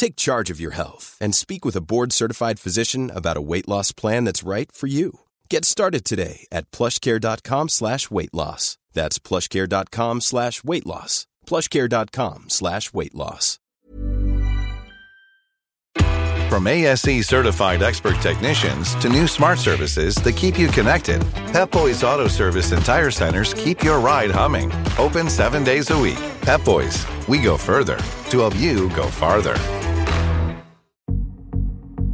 Take charge of your health and speak with a board-certified physician about a weight loss plan that's right for you. Get started today at plushcare.com slash weight loss. That's plushcare.com slash weight loss. plushcare.com slash weight loss. From ASE certified expert technicians to new smart services that keep you connected, Pep Boys Auto Service and Tire Centers keep your ride humming. Open seven days a week. Pep Boys, we go further to help you go farther.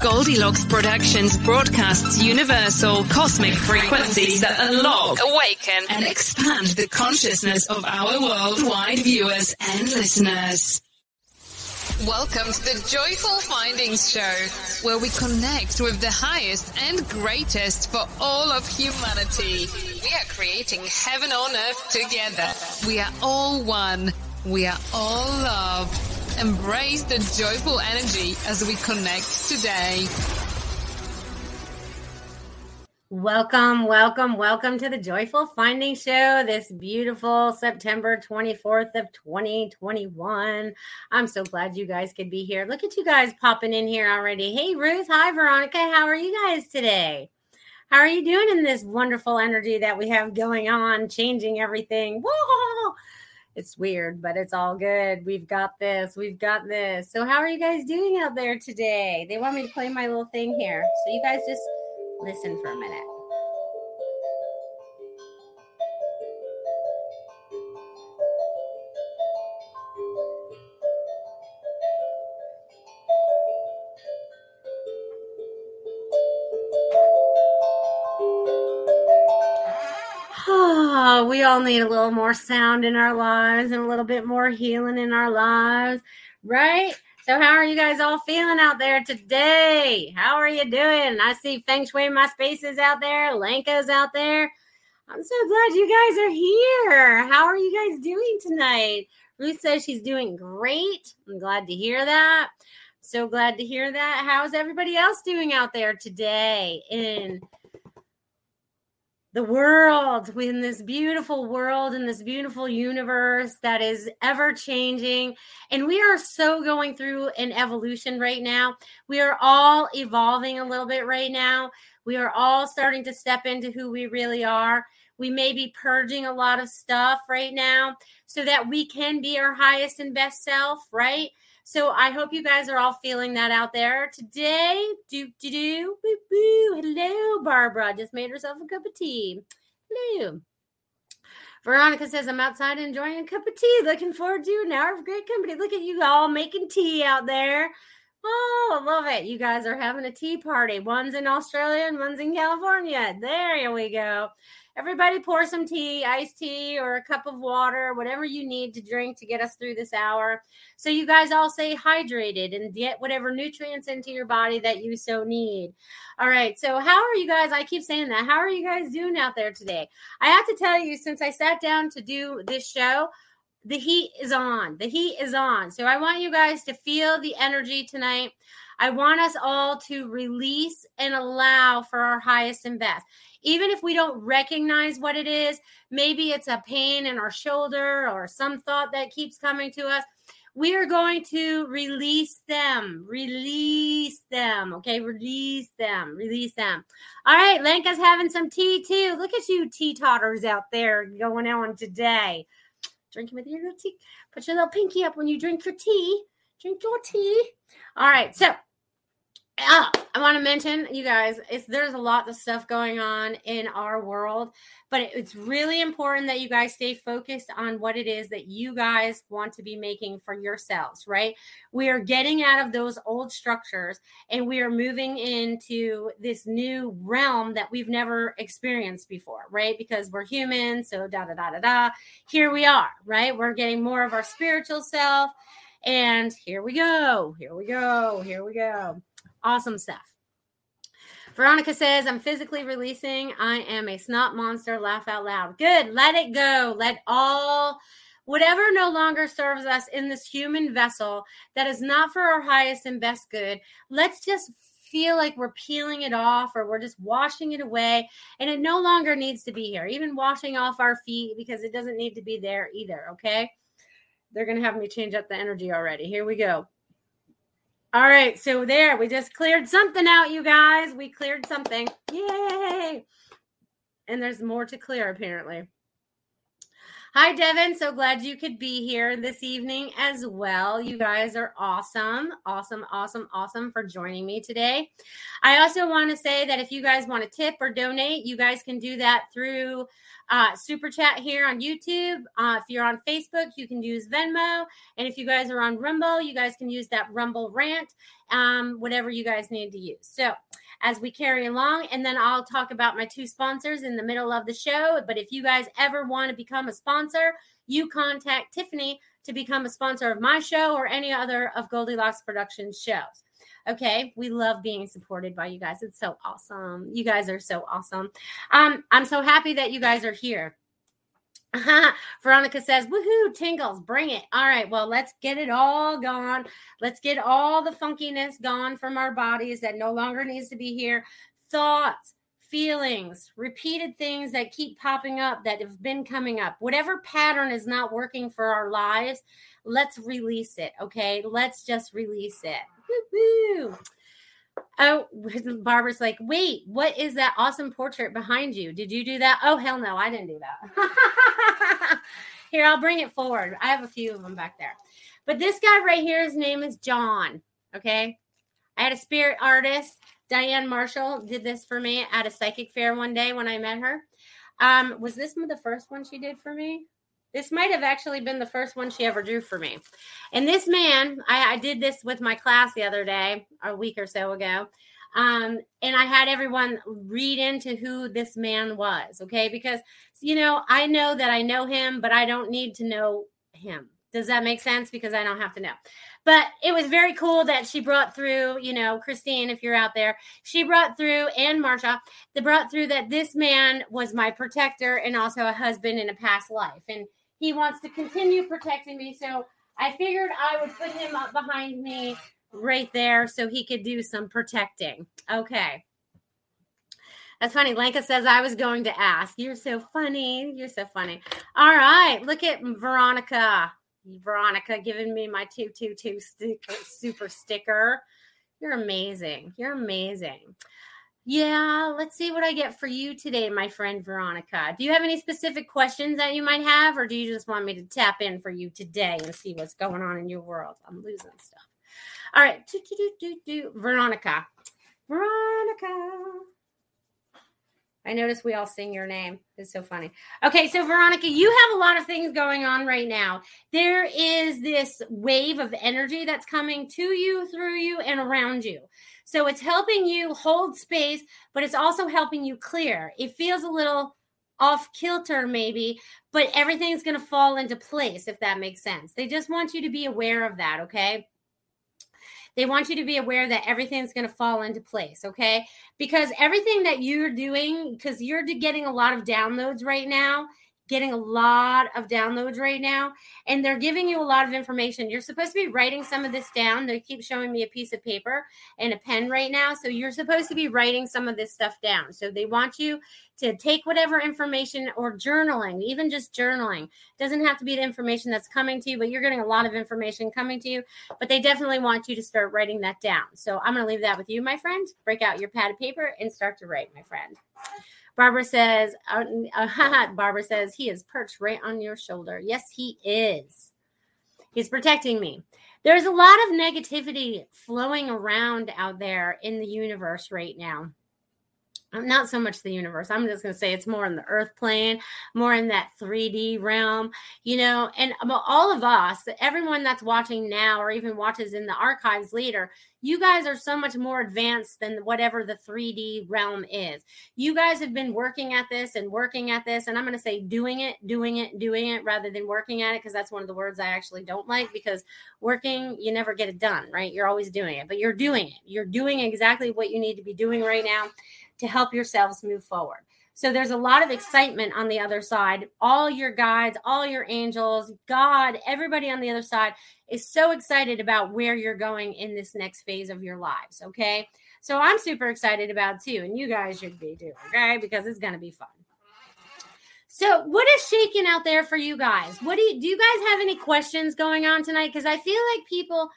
Goldilocks Productions broadcasts universal cosmic frequencies that unlock, awaken, and expand the consciousness of our worldwide viewers and listeners. Welcome to the Joyful Findings Show, where we connect with the highest and greatest for all of humanity. We are creating heaven on earth together. We are all one. We are all love. Embrace the joyful energy as we connect today. Welcome, welcome, welcome to the Joyful Finding Show this beautiful September 24th of 2021. I'm so glad you guys could be here. Look at you guys popping in here already. Hey, Ruth. Hi, Veronica. How are you guys today? How are you doing in this wonderful energy that we have going on, changing everything? Whoa! It's weird, but it's all good. We've got this. We've got this. So, how are you guys doing out there today? They want me to play my little thing here. So, you guys just listen for a minute. Oh, we all need a little more sound in our lives and a little bit more healing in our lives, right? So, how are you guys all feeling out there today? How are you doing? I see Feng Shui My Spaces out there, Lanka's out there. I'm so glad you guys are here. How are you guys doing tonight? Ruth says she's doing great. I'm glad to hear that. So glad to hear that. How's everybody else doing out there today in the world, in this beautiful world, in this beautiful universe that is ever changing. And we are so going through an evolution right now. We are all evolving a little bit right now. We are all starting to step into who we really are. We may be purging a lot of stuff right now so that we can be our highest and best self, right? So I hope you guys are all feeling that out there today. Do do do boo boo. Hello, Barbara. Just made herself a cup of tea. Hello. Veronica says, I'm outside enjoying a cup of tea. Looking forward to an hour of great company. Look at you all making tea out there. Oh, I love it. You guys are having a tea party. One's in Australia and one's in California. There we go. Everybody pour some tea, iced tea, or a cup of water, whatever you need to drink to get us through this hour. So you guys all stay hydrated and get whatever nutrients into your body that you so need. All right. So how are you guys? I keep saying that. How are you guys doing out there today? I have to tell you, since I sat down to do this show, the heat is on. The heat is on. So I want you guys to feel the energy tonight. I want us all to release and allow for our highest and best. Even if we don't recognize what it is, maybe it's a pain in our shoulder or some thought that keeps coming to us. We are going to release them, release them. Okay, release them, release them. All right, Lenka's having some tea too. Look at you, tea totters out there going on today drinking with your little tea. Put your little pinky up when you drink your tea. Drink your tea. All right. So I want to mention, you guys, it's there's a lot of stuff going on in our world, but it's really important that you guys stay focused on what it is that you guys want to be making for yourselves, right? We are getting out of those old structures and we are moving into this new realm that we've never experienced before, right? Because we're human, so da da da da da. Here we are, right? We're getting more of our spiritual self. And here we go. Here we go. Here we go. Awesome stuff. Veronica says, I'm physically releasing. I am a snot monster. Laugh out loud. Good. Let it go. Let all, whatever no longer serves us in this human vessel that is not for our highest and best good, let's just feel like we're peeling it off or we're just washing it away and it no longer needs to be here. Even washing off our feet because it doesn't need to be there either. Okay. They're going to have me change up the energy already. Here we go. All right, so there we just cleared something out, you guys. We cleared something. Yay! And there's more to clear, apparently. Hi, Devin. So glad you could be here this evening as well. You guys are awesome, awesome, awesome, awesome for joining me today. I also want to say that if you guys want to tip or donate, you guys can do that through uh, super chat here on YouTube. Uh, if you're on Facebook, you can use Venmo. And if you guys are on Rumble, you guys can use that Rumble rant, um, whatever you guys need to use. So, as we carry along, and then I'll talk about my two sponsors in the middle of the show. But if you guys ever want to become a sponsor, you contact Tiffany to become a sponsor of my show or any other of Goldilocks Productions shows. Okay. We love being supported by you guys. It's so awesome. You guys are so awesome. Um, I'm so happy that you guys are here. Veronica says, woohoo, tingles, bring it. All right, well, let's get it all gone. Let's get all the funkiness gone from our bodies that no longer needs to be here. Thoughts, feelings, repeated things that keep popping up that have been coming up. Whatever pattern is not working for our lives, let's release it. Okay, let's just release it. Woo-hoo. Oh, Barbara's like, wait, what is that awesome portrait behind you? Did you do that? Oh, hell no, I didn't do that. here, I'll bring it forward. I have a few of them back there. But this guy right here, his name is John. Okay. I had a spirit artist, Diane Marshall, did this for me at a psychic fair one day when I met her. Um, was this the first one she did for me? This might have actually been the first one she ever drew for me. And this man, I, I did this with my class the other day, a week or so ago. Um, and I had everyone read into who this man was, okay? Because, you know, I know that I know him, but I don't need to know him. Does that make sense? Because I don't have to know. But it was very cool that she brought through, you know, Christine, if you're out there, she brought through, and Marsha, they brought through that this man was my protector and also a husband in a past life. And he wants to continue protecting me. So I figured I would put him up behind me right there so he could do some protecting. Okay. That's funny. Lenka says I was going to ask. You're so funny. You're so funny. All right. Look at Veronica. Veronica giving me my 222 super sticker. You're amazing. You're amazing. Yeah, let's see what I get for you today, my friend Veronica. Do you have any specific questions that you might have, or do you just want me to tap in for you today and see what's going on in your world? I'm losing stuff. All right, do, do, do, do. Veronica. Veronica. I notice we all sing your name. It's so funny. Okay, so Veronica, you have a lot of things going on right now. There is this wave of energy that's coming to you, through you, and around you. So it's helping you hold space, but it's also helping you clear. It feels a little off kilter, maybe, but everything's going to fall into place if that makes sense. They just want you to be aware of that, okay? They want you to be aware that everything's going to fall into place, okay? Because everything that you're doing, because you're getting a lot of downloads right now, getting a lot of downloads right now and they're giving you a lot of information. You're supposed to be writing some of this down. They keep showing me a piece of paper and a pen right now. So you're supposed to be writing some of this stuff down. So they want you to take whatever information or journaling, even just journaling. It doesn't have to be the information that's coming to you, but you're getting a lot of information coming to you. But they definitely want you to start writing that down. So I'm going to leave that with you, my friend. Break out your pad of paper and start to write, my friend. Barbara says, uh, uh, Barbara says, he is perched right on your shoulder. Yes, he is. He's protecting me. There's a lot of negativity flowing around out there in the universe right now not so much the universe. I'm just going to say it's more in the earth plane, more in that 3D realm, you know. And uh, all of us, everyone that's watching now or even watches in the archives later, you guys are so much more advanced than whatever the 3D realm is. You guys have been working at this and working at this. And I'm going to say doing it, doing it, doing it rather than working at it because that's one of the words I actually don't like because working, you never get it done, right? You're always doing it, but you're doing it. You're doing exactly what you need to be doing right now to help yourselves move forward. So there's a lot of excitement on the other side. All your guides, all your angels, God, everybody on the other side is so excited about where you're going in this next phase of your lives. Okay. So I'm super excited about too. And you guys should be too. Okay. Because it's going to be fun. So, what is shaking out there for you guys? What do you do? You guys have any questions going on tonight? Because I feel like people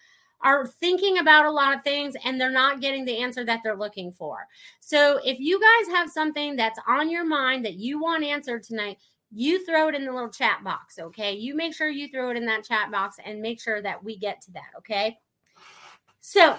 are thinking about a lot of things and they're not getting the answer that they're looking for. So if you guys have something that's on your mind that you want answered tonight, you throw it in the little chat box, okay? You make sure you throw it in that chat box and make sure that we get to that, okay? So,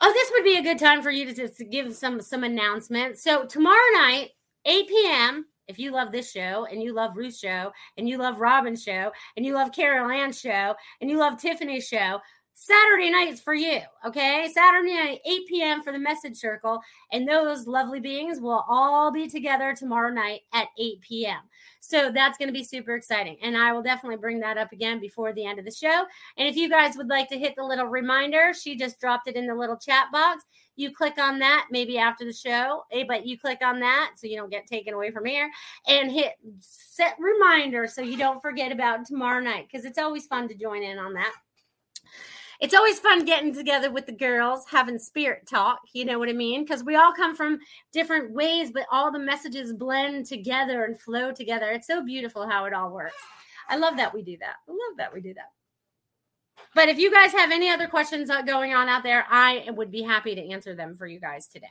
oh, this would be a good time for you to just give some some announcements. So tomorrow night, 8 p.m. If you love this show and you love Ruth's show and you love Robin's show and you love Carol Ann's show and you love Tiffany's show, Saturday nights for you. Okay. Saturday night, 8 p.m. for the message circle. And those lovely beings will all be together tomorrow night at 8 p.m. So that's going to be super exciting. And I will definitely bring that up again before the end of the show. And if you guys would like to hit the little reminder, she just dropped it in the little chat box. You click on that maybe after the show, eh, but you click on that so you don't get taken away from here and hit set reminder so you don't forget about tomorrow night because it's always fun to join in on that it's always fun getting together with the girls, having spirit talk. You know what I mean? Because we all come from different ways, but all the messages blend together and flow together. It's so beautiful how it all works. I love that we do that. I love that we do that. But if you guys have any other questions going on out there, I would be happy to answer them for you guys today.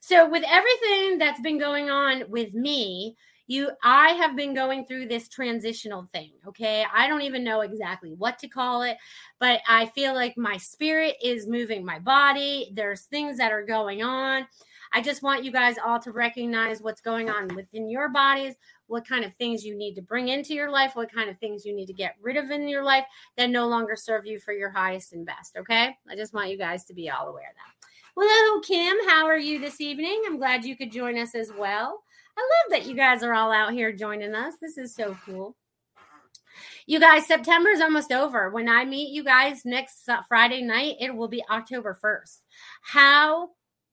So, with everything that's been going on with me, you i have been going through this transitional thing okay? I don't even know exactly what to call it but i feel like my spirit is moving my body. There's things that are going on. I just want you guys all to recognize what's going on within your bodies what kind of things you need to bring into your life what kind of things you need to get rid of in your life that no longer serve you for your highest and best okay? I just want you guys to be all aware of that. Well hello kim. How are you this evening? I'm glad you could join us as well I love that you guys are all out here joining us. This is so cool. You guys, September is almost over. When I meet you guys next Friday night, it will be October 1st. How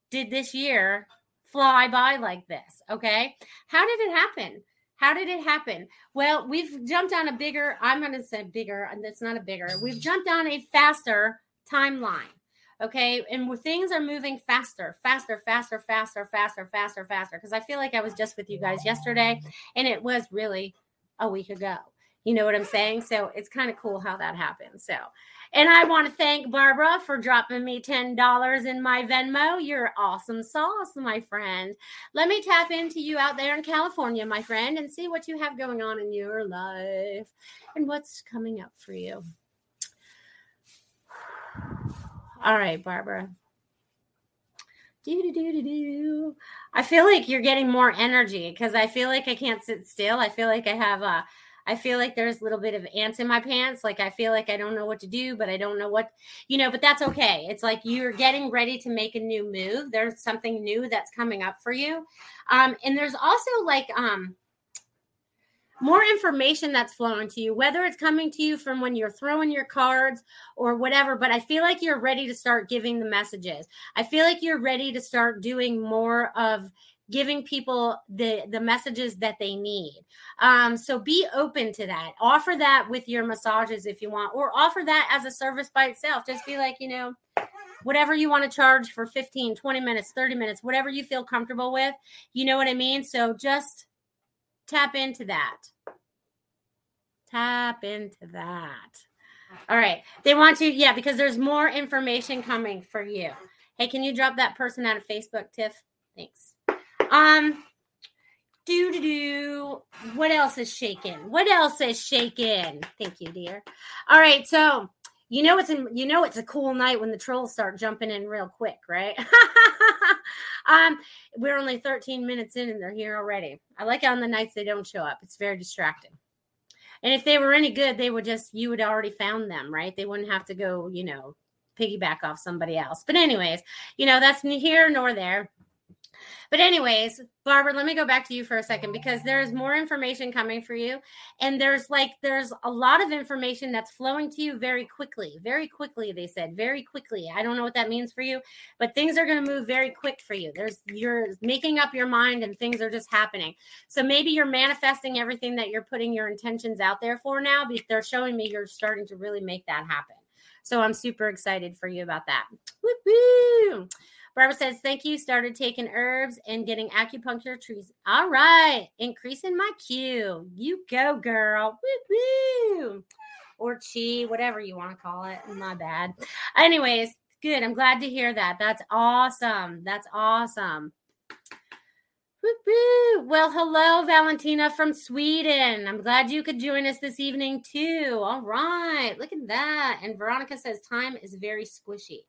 did this year fly by like this? Okay. How did it happen? How did it happen? Well, we've jumped on a bigger, I'm going to say bigger, and it's not a bigger, we've jumped on a faster timeline. Okay. And things are moving faster, faster, faster, faster, faster, faster, faster. Because I feel like I was just with you guys yesterday and it was really a week ago. You know what I'm saying? So it's kind of cool how that happens. So, and I want to thank Barbara for dropping me $10 in my Venmo. You're awesome sauce, my friend. Let me tap into you out there in California, my friend, and see what you have going on in your life and what's coming up for you. All right, Barbara. Do do do do. I feel like you're getting more energy because I feel like I can't sit still. I feel like I have a I feel like there's a little bit of ants in my pants. Like I feel like I don't know what to do, but I don't know what, you know, but that's okay. It's like you're getting ready to make a new move. There's something new that's coming up for you. Um, and there's also like um more information that's flowing to you, whether it's coming to you from when you're throwing your cards or whatever. But I feel like you're ready to start giving the messages. I feel like you're ready to start doing more of giving people the the messages that they need um, so be open to that offer that with your massages if you want or offer that as a service by itself just be like you know whatever you want to charge for 15 20 minutes 30 minutes whatever you feel comfortable with you know what i mean so just tap into that tap into that all right they want to yeah because there's more information coming for you hey can you drop that person out of facebook tiff thanks um, do do do. What else is shaking? What else is shaking? Thank you, dear. All right, so you know it's in, you know it's a cool night when the trolls start jumping in real quick, right? um, we're only 13 minutes in and they're here already. I like it on the nights they don't show up. It's very distracting. And if they were any good, they would just you would already found them, right? They wouldn't have to go, you know, piggyback off somebody else. But anyways, you know, that's neither here nor there. But, anyways, Barbara, let me go back to you for a second because there's more information coming for you. And there's like, there's a lot of information that's flowing to you very quickly. Very quickly, they said, very quickly. I don't know what that means for you, but things are going to move very quick for you. There's, you're making up your mind and things are just happening. So maybe you're manifesting everything that you're putting your intentions out there for now, but they're showing me you're starting to really make that happen. So I'm super excited for you about that. Woo-hoo! Barbara says, Thank you. Started taking herbs and getting acupuncture trees. All right. Increasing my Q. You go, girl. Woo woo. Or chi, whatever you want to call it. My bad. Anyways, good. I'm glad to hear that. That's awesome. That's awesome. Well, hello, Valentina from Sweden. I'm glad you could join us this evening too. All right, look at that. And Veronica says time is very squishy.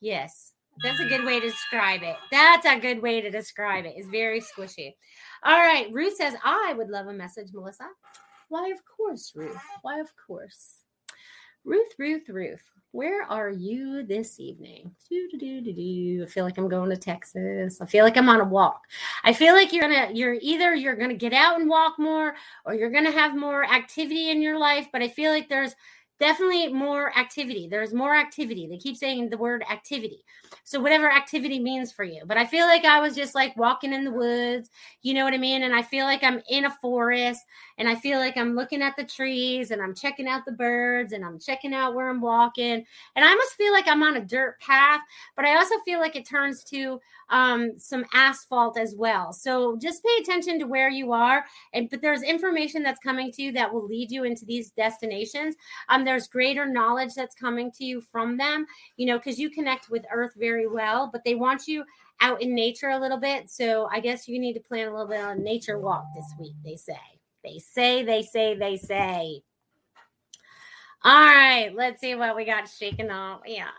Yes, that's a good way to describe it. That's a good way to describe it. It's very squishy. All right. Ruth says, I would love a message, Melissa. Why, of course, Ruth. Why, of course. Ruth, Ruth, Ruth. Where are you this evening? I feel like I'm going to Texas. I feel like I'm on a walk. I feel like you're gonna you're either you're gonna get out and walk more or you're gonna have more activity in your life, but I feel like there's definitely more activity. There's more activity. They keep saying the word activity. So whatever activity means for you. But I feel like I was just like walking in the woods, you know what I mean? And I feel like I'm in a forest and I feel like I'm looking at the trees and I'm checking out the birds and I'm checking out where I'm walking. And I almost feel like I'm on a dirt path, but I also feel like it turns to um, some asphalt as well. So just pay attention to where you are. And but there's information that's coming to you that will lead you into these destinations. Um, there's greater knowledge that's coming to you from them, you know, because you connect with Earth very well, but they want you out in nature a little bit. So I guess you need to plan a little bit on nature walk this week, they say. They say, they say, they say. All right, let's see what we got shaken off. Yeah,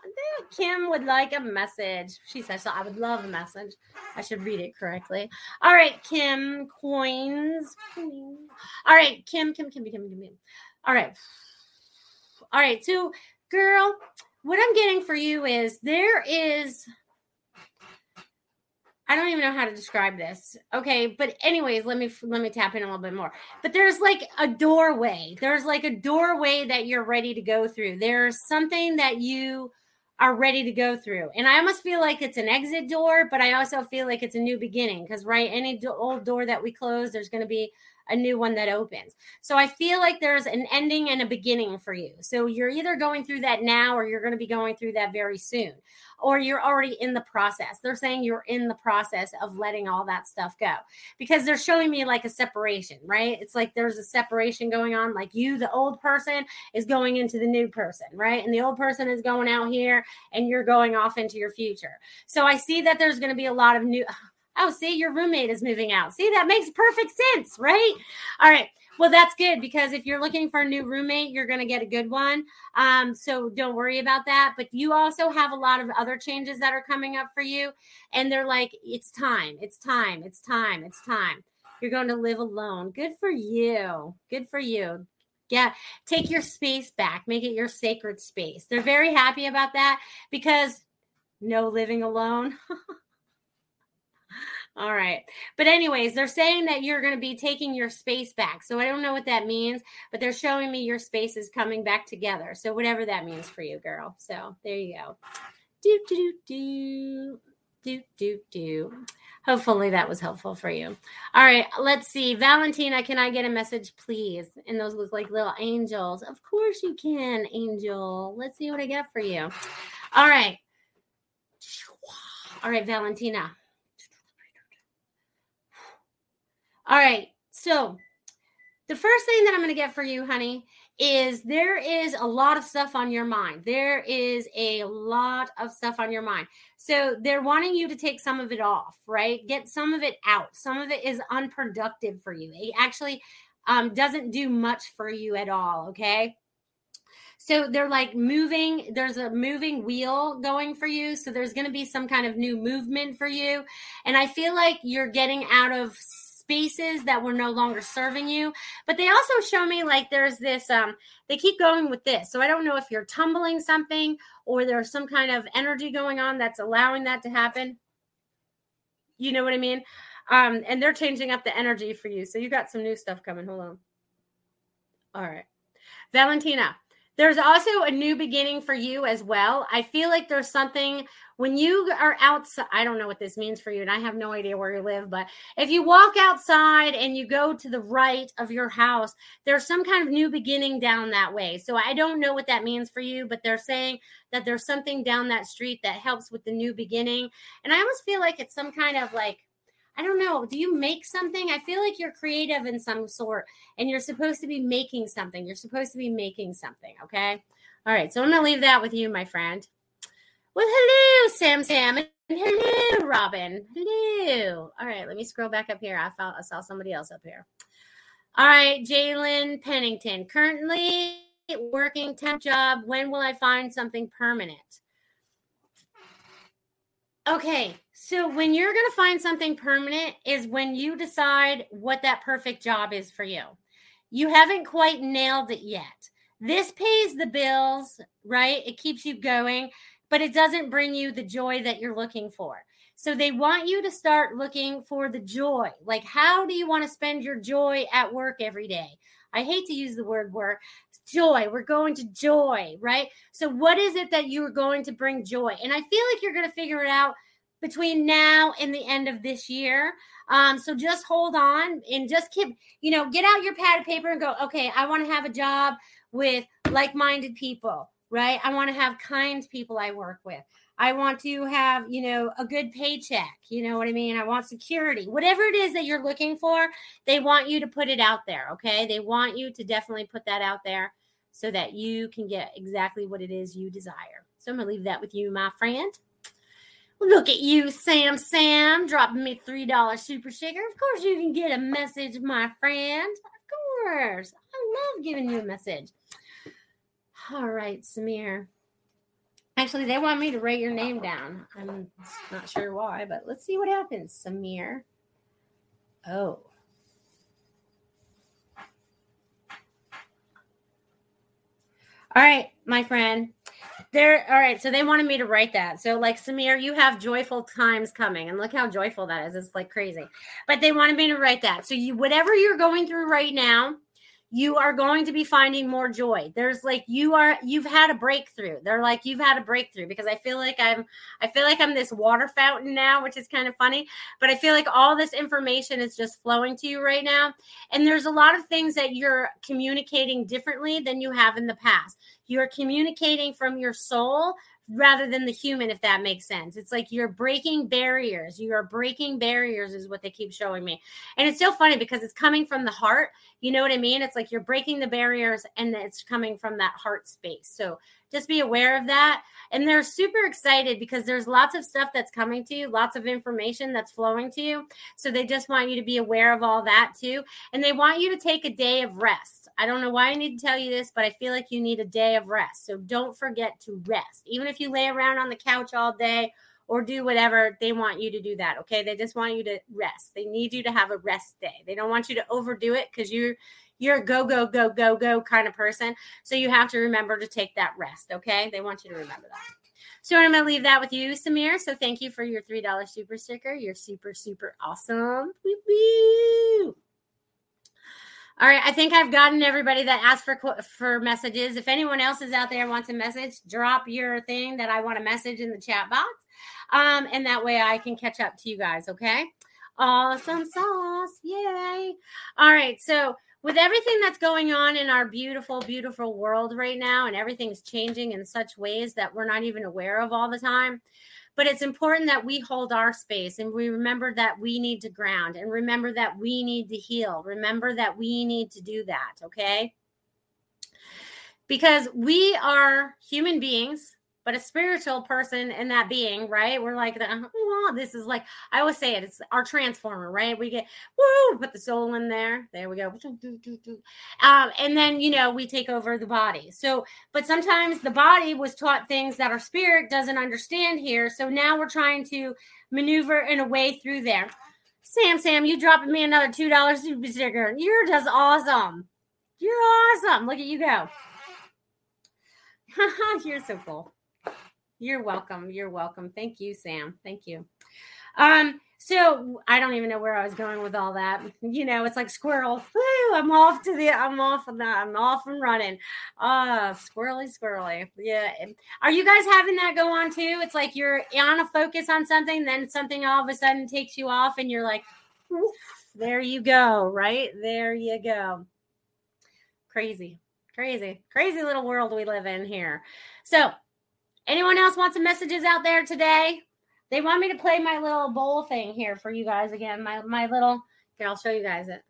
Kim would like a message. She says, so I would love a message. I should read it correctly. All right, Kim, coins. All right, Kim, Kim, Kim, Kim, Kim, Kim. All right. All right, so girl, what I'm getting for you is there is I don't even know how to describe this. Okay, but anyways, let me let me tap in a little bit more. But there's like a doorway. There's like a doorway that you're ready to go through. There's something that you are ready to go through. And I almost feel like it's an exit door, but I also feel like it's a new beginning because right any do- old door that we close, there's going to be a new one that opens. So I feel like there's an ending and a beginning for you. So you're either going through that now or you're going to be going through that very soon or you're already in the process. They're saying you're in the process of letting all that stuff go because they're showing me like a separation, right? It's like there's a separation going on. Like you, the old person, is going into the new person, right? And the old person is going out here and you're going off into your future. So I see that there's going to be a lot of new Oh, see, your roommate is moving out. See, that makes perfect sense, right? All right. Well, that's good because if you're looking for a new roommate, you're going to get a good one. Um, so don't worry about that. But you also have a lot of other changes that are coming up for you. And they're like, it's time, it's time, it's time, it's time. You're going to live alone. Good for you. Good for you. Yeah, take your space back, make it your sacred space. They're very happy about that because no living alone. All right. But, anyways, they're saying that you're going to be taking your space back. So, I don't know what that means, but they're showing me your space is coming back together. So, whatever that means for you, girl. So, there you go. Do, do, do, do, do, do. Hopefully, that was helpful for you. All right. Let's see. Valentina, can I get a message, please? And those look like little angels. Of course, you can, angel. Let's see what I get for you. All right. All right, Valentina. All right. So, the first thing that I'm going to get for you, honey, is there is a lot of stuff on your mind. There is a lot of stuff on your mind. So, they're wanting you to take some of it off, right? Get some of it out. Some of it is unproductive for you. It actually um, doesn't do much for you at all. Okay. So they're like moving, there's a moving wheel going for you. So there's going to be some kind of new movement for you. And I feel like you're getting out of spaces that were no longer serving you. But they also show me like there's this, um, they keep going with this. So I don't know if you're tumbling something or there's some kind of energy going on that's allowing that to happen. You know what I mean? Um, and they're changing up the energy for you. So you got some new stuff coming. Hold on. All right. Valentina, there's also a new beginning for you as well. I feel like there's something when you are outside. I don't know what this means for you, and I have no idea where you live, but if you walk outside and you go to the right of your house, there's some kind of new beginning down that way. So I don't know what that means for you, but they're saying that there's something down that street that helps with the new beginning. And I almost feel like it's some kind of like I don't know. Do you make something? I feel like you're creative in some sort and you're supposed to be making something. You're supposed to be making something. Okay. All right. So I'm going to leave that with you, my friend. Well, hello, Sam Sam. And hello, Robin. Hello. All right. Let me scroll back up here. I, found, I saw somebody else up here. All right. Jalen Pennington. Currently working temp job. When will I find something permanent? Okay, so when you're going to find something permanent is when you decide what that perfect job is for you. You haven't quite nailed it yet. This pays the bills, right? It keeps you going, but it doesn't bring you the joy that you're looking for. So they want you to start looking for the joy. Like, how do you want to spend your joy at work every day? I hate to use the word work. Joy. We're going to joy, right? So, what is it that you're going to bring joy? And I feel like you're going to figure it out between now and the end of this year. Um, so just hold on and just keep, you know, get out your pad of paper and go, okay, I want to have a job with like minded people, right? I want to have kind people I work with. I want to have, you know, a good paycheck. You know what I mean? I want security. Whatever it is that you're looking for, they want you to put it out there. Okay. They want you to definitely put that out there so that you can get exactly what it is you desire. So I'm going to leave that with you, my friend. Look at you, Sam Sam, dropping me $3 super sticker. Of course, you can get a message, my friend. Of course. I love giving you a message. All right, Samir. Actually, they want me to write your name down. I'm not sure why, but let's see what happens, Samir. Oh. All right, my friend. There, all right. So they wanted me to write that. So, like Samir, you have joyful times coming, and look how joyful that is. It's like crazy. But they wanted me to write that. So, you, whatever you're going through right now, you are going to be finding more joy. There's like you are you've had a breakthrough. They're like you've had a breakthrough because I feel like I'm I feel like I'm this water fountain now, which is kind of funny, but I feel like all this information is just flowing to you right now. And there's a lot of things that you're communicating differently than you have in the past. You're communicating from your soul rather than the human, if that makes sense. It's like you're breaking barriers. You are breaking barriers, is what they keep showing me. And it's so funny because it's coming from the heart. You know what I mean? It's like you're breaking the barriers and it's coming from that heart space. So just be aware of that. And they're super excited because there's lots of stuff that's coming to you, lots of information that's flowing to you. So they just want you to be aware of all that too. And they want you to take a day of rest. I don't know why I need to tell you this, but I feel like you need a day of rest. So don't forget to rest. Even if you lay around on the couch all day or do whatever, they want you to do that. Okay. They just want you to rest. They need you to have a rest day. They don't want you to overdo it because you're you're a go, go, go, go, go kind of person. So you have to remember to take that rest. Okay. They want you to remember that. So I'm going to leave that with you, Samir. So thank you for your $3 super sticker. You're super, super awesome. Woo-woo. All right, I think I've gotten everybody that asked for for messages. If anyone else is out there wants a message, drop your thing that I want a message in the chat box, um, and that way I can catch up to you guys. Okay, awesome sauce, yay! All right, so with everything that's going on in our beautiful, beautiful world right now, and everything's changing in such ways that we're not even aware of all the time. But it's important that we hold our space and we remember that we need to ground and remember that we need to heal. Remember that we need to do that, okay? Because we are human beings but a spiritual person in that being, right? We're like, oh, this is like, I always say it, it's our transformer, right? We get, woo, put the soul in there. There we go. Um, and then, you know, we take over the body. So, but sometimes the body was taught things that our spirit doesn't understand here. So now we're trying to maneuver in a way through there. Sam, Sam, you dropping me another $2 super sticker. You're just awesome. You're awesome. Look at you go. You're so cool. You're welcome. You're welcome. Thank you, Sam. Thank you. Um, so I don't even know where I was going with all that. You know, it's like squirrel. Woo, I'm off to the I'm off and I'm off and running. Ah, uh, squirrely, squirrely. Yeah. Are you guys having that go on too? It's like you're on a focus on something, then something all of a sudden takes you off, and you're like, there you go, right? There you go. Crazy, crazy, crazy little world we live in here. So Anyone else want some messages out there today? They want me to play my little bowl thing here for you guys again. My my little here, I'll show you guys it.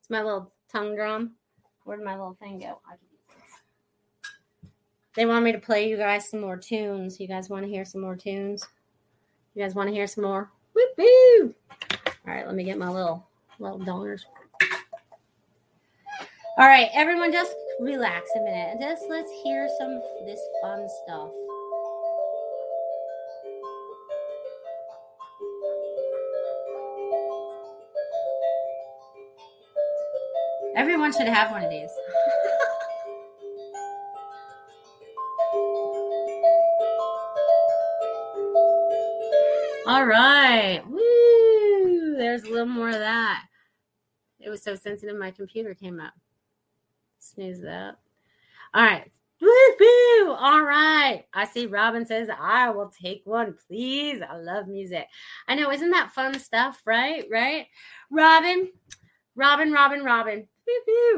It's my little tongue drum. Where'd my little thing go? They want me to play you guys some more tunes. You guys want to hear some more tunes? You guys want to hear some more? Whoop woo! All right, let me get my little little donors. All right, everyone, just relax a minute. Just let's hear some of this fun stuff. Everyone should have one of these. All right. Woo! There's a little more of that. It was so sensitive, my computer came up. Snooze that. All right. Woo-hoo! All right. I see Robin says, I will take one, please. I love music. I know, isn't that fun stuff? Right? Right? Robin, Robin, Robin, Robin.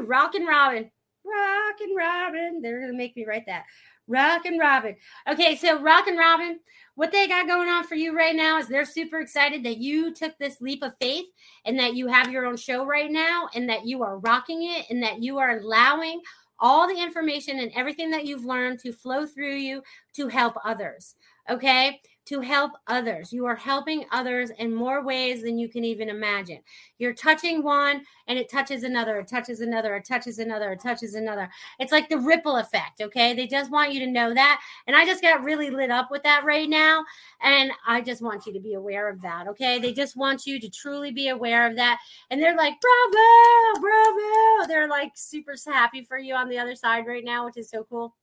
Rockin' Robin. Rockin' Robin. They're going to make me write that. Rockin' Robin. Okay, so Rockin' Robin, what they got going on for you right now is they're super excited that you took this leap of faith and that you have your own show right now and that you are rocking it and that you are allowing all the information and everything that you've learned to flow through you to help others. Okay to help others. You are helping others in more ways than you can even imagine. You're touching one and it touches another, it touches another, it touches another, it touches another. It's like the ripple effect, okay? They just want you to know that. And I just got really lit up with that right now. And I just want you to be aware of that, okay? They just want you to truly be aware of that. And they're like, bravo, bravo. They're like super happy for you on the other side right now, which is so cool.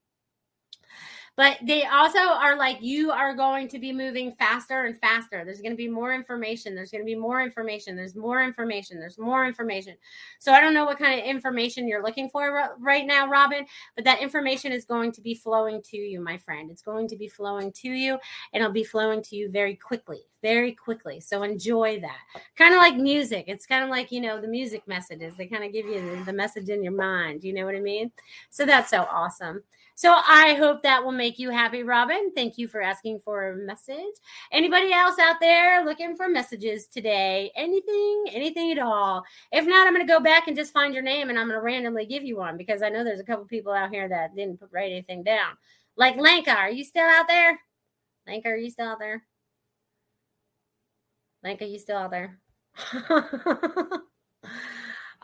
But they also are like, you are going to be moving faster and faster. There's going to be more information. There's going to be more information. There's more information. There's more information. So I don't know what kind of information you're looking for right now, Robin, but that information is going to be flowing to you, my friend. It's going to be flowing to you and it'll be flowing to you very quickly very quickly. So enjoy that. Kind of like music. It's kind of like, you know, the music messages. They kind of give you the, message in your mind. You know what I mean? So that's so awesome. So I hope that will make you happy, Robin. Thank you for asking for a message. Anybody else out there looking for messages today? Anything, anything at all? If not, I'm going to go back and just find your name and I'm going to randomly give you one because I know there's a couple people out here that didn't write anything down. Like Lanka, are you still out there? Lanka, are you still out there? Lanka, you still out there?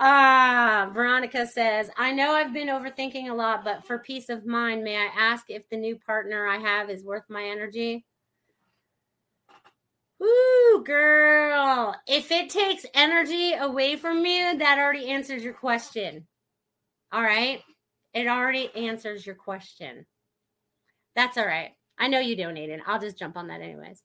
Ah, Veronica says, I know I've been overthinking a lot, but for peace of mind, may I ask if the new partner I have is worth my energy? Ooh, girl. If it takes energy away from you, that already answers your question. All right. It already answers your question. That's all right. I know you donated. I'll just jump on that anyways.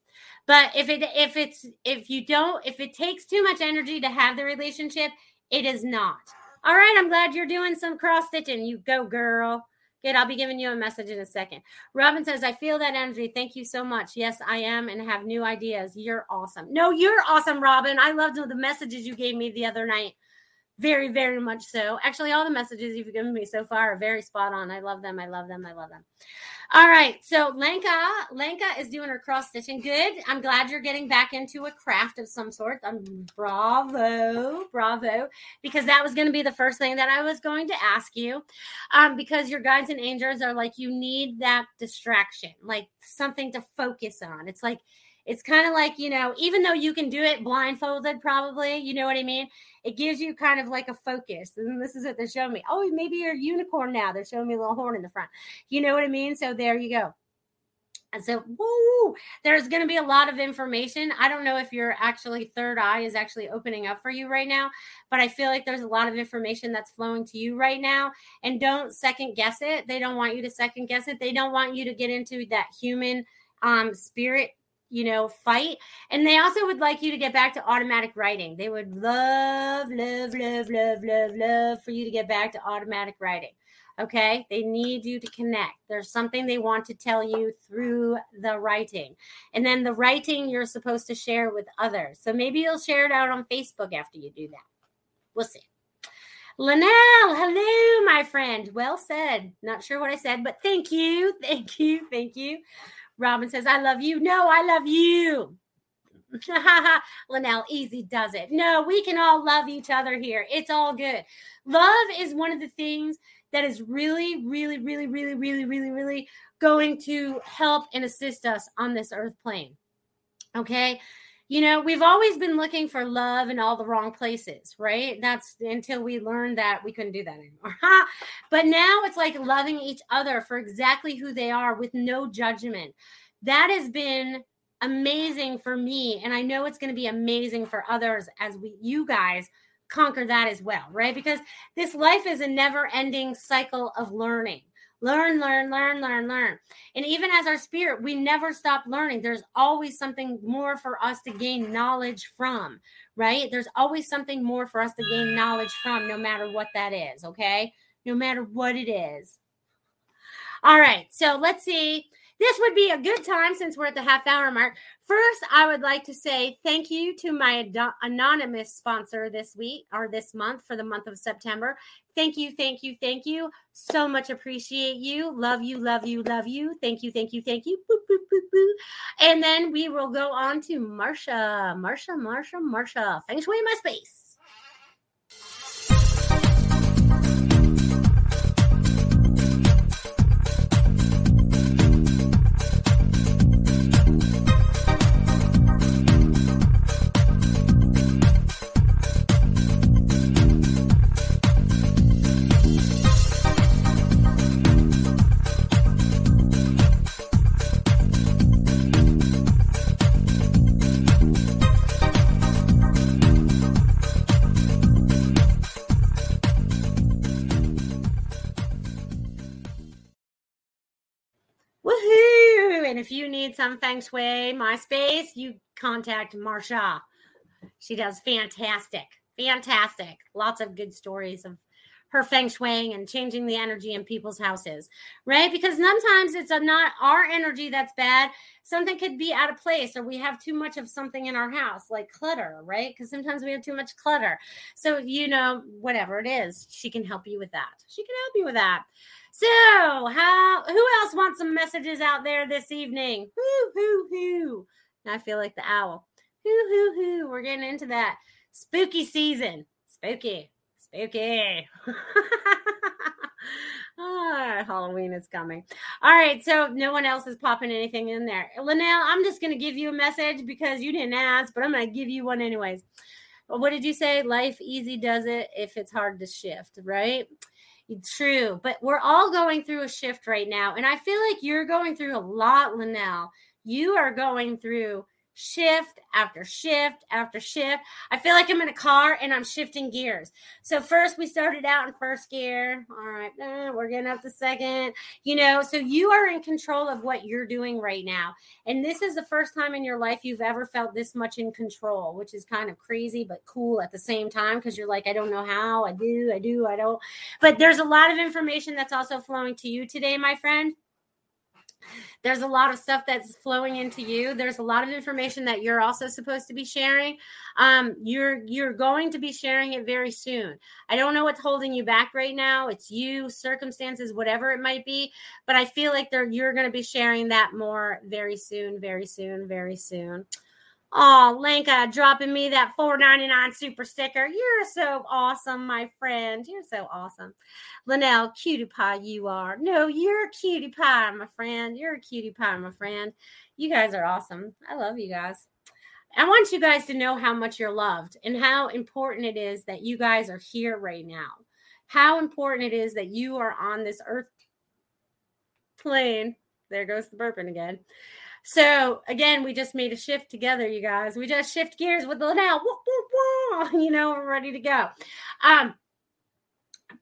But if it if it's if you don't if it takes too much energy to have the relationship, it is not. All right, I'm glad you're doing some cross stitching. You go, girl. Good. I'll be giving you a message in a second. Robin says, I feel that energy. Thank you so much. Yes, I am and have new ideas. You're awesome. No, you're awesome, Robin. I loved the messages you gave me the other night. Very, very much so. Actually, all the messages you've given me so far are very spot on. I love them. I love them. I love them. All right. So Lenka, Lenka is doing her cross stitching. Good. I'm glad you're getting back into a craft of some sort. Um, bravo, bravo, because that was going to be the first thing that I was going to ask you. Um, because your guides and angels are like you need that distraction, like something to focus on. It's like it's kind of like, you know, even though you can do it blindfolded, probably, you know what I mean? It gives you kind of like a focus. And this is what they're showing me. Oh, maybe you're a unicorn now. They're showing me a little horn in the front. You know what I mean? So there you go. And so, woo, there's going to be a lot of information. I don't know if your actually third eye is actually opening up for you right now, but I feel like there's a lot of information that's flowing to you right now. And don't second guess it. They don't want you to second guess it. They don't want you to get into that human um, spirit you know, fight. And they also would like you to get back to automatic writing. They would love, love, love, love, love, love for you to get back to automatic writing. Okay. They need you to connect. There's something they want to tell you through the writing. And then the writing you're supposed to share with others. So maybe you'll share it out on Facebook after you do that. We'll see. Linnell, hello, my friend. Well said. Not sure what I said, but thank you. Thank you. Thank you. Robin says, I love you. No, I love you. Linnell, easy does it. No, we can all love each other here. It's all good. Love is one of the things that is really, really, really, really, really, really, really going to help and assist us on this earth plane. Okay you know, we've always been looking for love in all the wrong places, right? That's until we learned that we couldn't do that anymore. but now it's like loving each other for exactly who they are with no judgment. That has been amazing for me and I know it's going to be amazing for others as we you guys conquer that as well, right? Because this life is a never-ending cycle of learning learn, learn, learn, learn, learn. And even as our spirit, we never stop learning. There's always something more for us to gain knowledge from, right? There's always something more for us to gain knowledge from, no matter what that is, okay? No matter what it is. All right, so let's see this would be a good time since we're at the half hour mark. First, I would like to say thank you to my anonymous sponsor this week or this month for the month of September. Thank you, thank you, thank you. So much appreciate you. Love you, love you, love you. Thank you, thank you, thank you. Boop, boop, boop, boop. And then we will go on to Marsha. Marsha, Marsha, Marsha. Feng Shui my space. If you need some feng shui, my space, you contact Marsha. She does fantastic, fantastic. Lots of good stories of her feng shui and changing the energy in people's houses, right? Because sometimes it's not our energy that's bad. Something could be out of place, or we have too much of something in our house, like clutter, right? Because sometimes we have too much clutter. So, you know, whatever it is, she can help you with that. She can help you with that. So, how? Who else wants some messages out there this evening? Whoo, hoo, hoo. I feel like the owl. Hoo, hoo, hoo. We're getting into that spooky season. Spooky. Spooky. ah, Halloween is coming. All right, so no one else is popping anything in there. Linnell, I'm just going to give you a message because you didn't ask, but I'm going to give you one anyways. What did you say? Life easy does it if it's hard to shift, right? True, but we're all going through a shift right now. And I feel like you're going through a lot, Linnell. You are going through shift after shift after shift. I feel like I'm in a car and I'm shifting gears. So first we started out in first gear. All right, we're getting up to second. You know, so you are in control of what you're doing right now. And this is the first time in your life you've ever felt this much in control, which is kind of crazy but cool at the same time because you're like I don't know how, I do, I do, I don't. But there's a lot of information that's also flowing to you today, my friend there's a lot of stuff that's flowing into you. There's a lot of information that you're also supposed to be sharing. Um, you're you're going to be sharing it very soon. I don't know what's holding you back right now. It's you circumstances whatever it might be but i feel like there you're going to be sharing that more very soon very soon very soon Oh, Lenka uh, dropping me that four ninety nine super sticker. You're so awesome, my friend. You're so awesome. Linnell, cutie pie, you are. No, you're a cutie pie, my friend. You're a cutie pie, my friend. You guys are awesome. I love you guys. I want you guys to know how much you're loved and how important it is that you guys are here right now. How important it is that you are on this earth plane. There goes the burping again so again, we just made a shift together, you guys. We just shift gears with the Linnell. You know, we're ready to go. Um,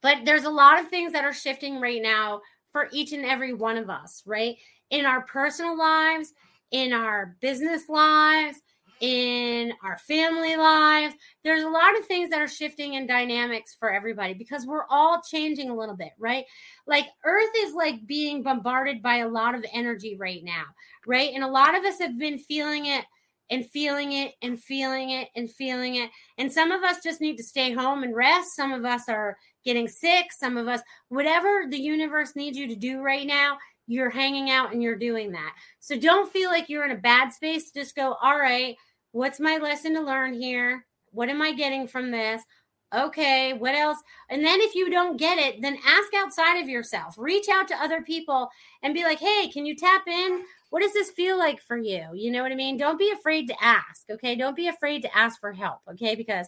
but there's a lot of things that are shifting right now for each and every one of us, right? In our personal lives, in our business lives, in our family lives. There's a lot of things that are shifting in dynamics for everybody because we're all changing a little bit, right? Like Earth is like being bombarded by a lot of energy right now, right? And a lot of us have been feeling it and feeling it and feeling it and feeling it. And some of us just need to stay home and rest. Some of us are getting sick. Some of us, whatever the universe needs you to do right now, you're hanging out and you're doing that. So don't feel like you're in a bad space. Just go, all right, What's my lesson to learn here? What am I getting from this? Okay, what else? And then if you don't get it, then ask outside of yourself. Reach out to other people and be like, hey, can you tap in? What does this feel like for you? You know what I mean? Don't be afraid to ask. Okay. Don't be afraid to ask for help. Okay. Because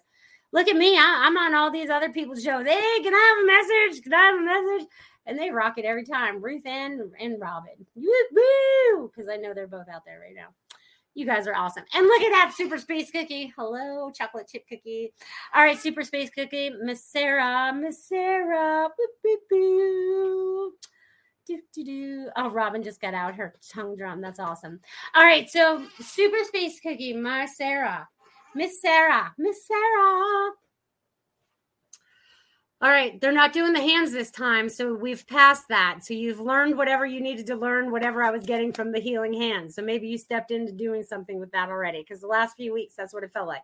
look at me. I, am on all these other people's shows. Hey, can I have a message? Can I have a message? And they rock it every time. Ruth and, and Robin. Woo! Because I know they're both out there right now. You guys are awesome. And look at that super space cookie. Hello, chocolate chip cookie. All right, super space cookie. Miss Sarah, Miss Sarah. Boop, boop, boop. Do, do, do. Oh, Robin just got out her tongue drum. That's awesome. All right, so super space cookie, my Sarah. Miss Sarah, Miss Sarah. All right, they're not doing the hands this time, so we've passed that. So you've learned whatever you needed to learn, whatever I was getting from the healing hands. So maybe you stepped into doing something with that already because the last few weeks that's what it felt like.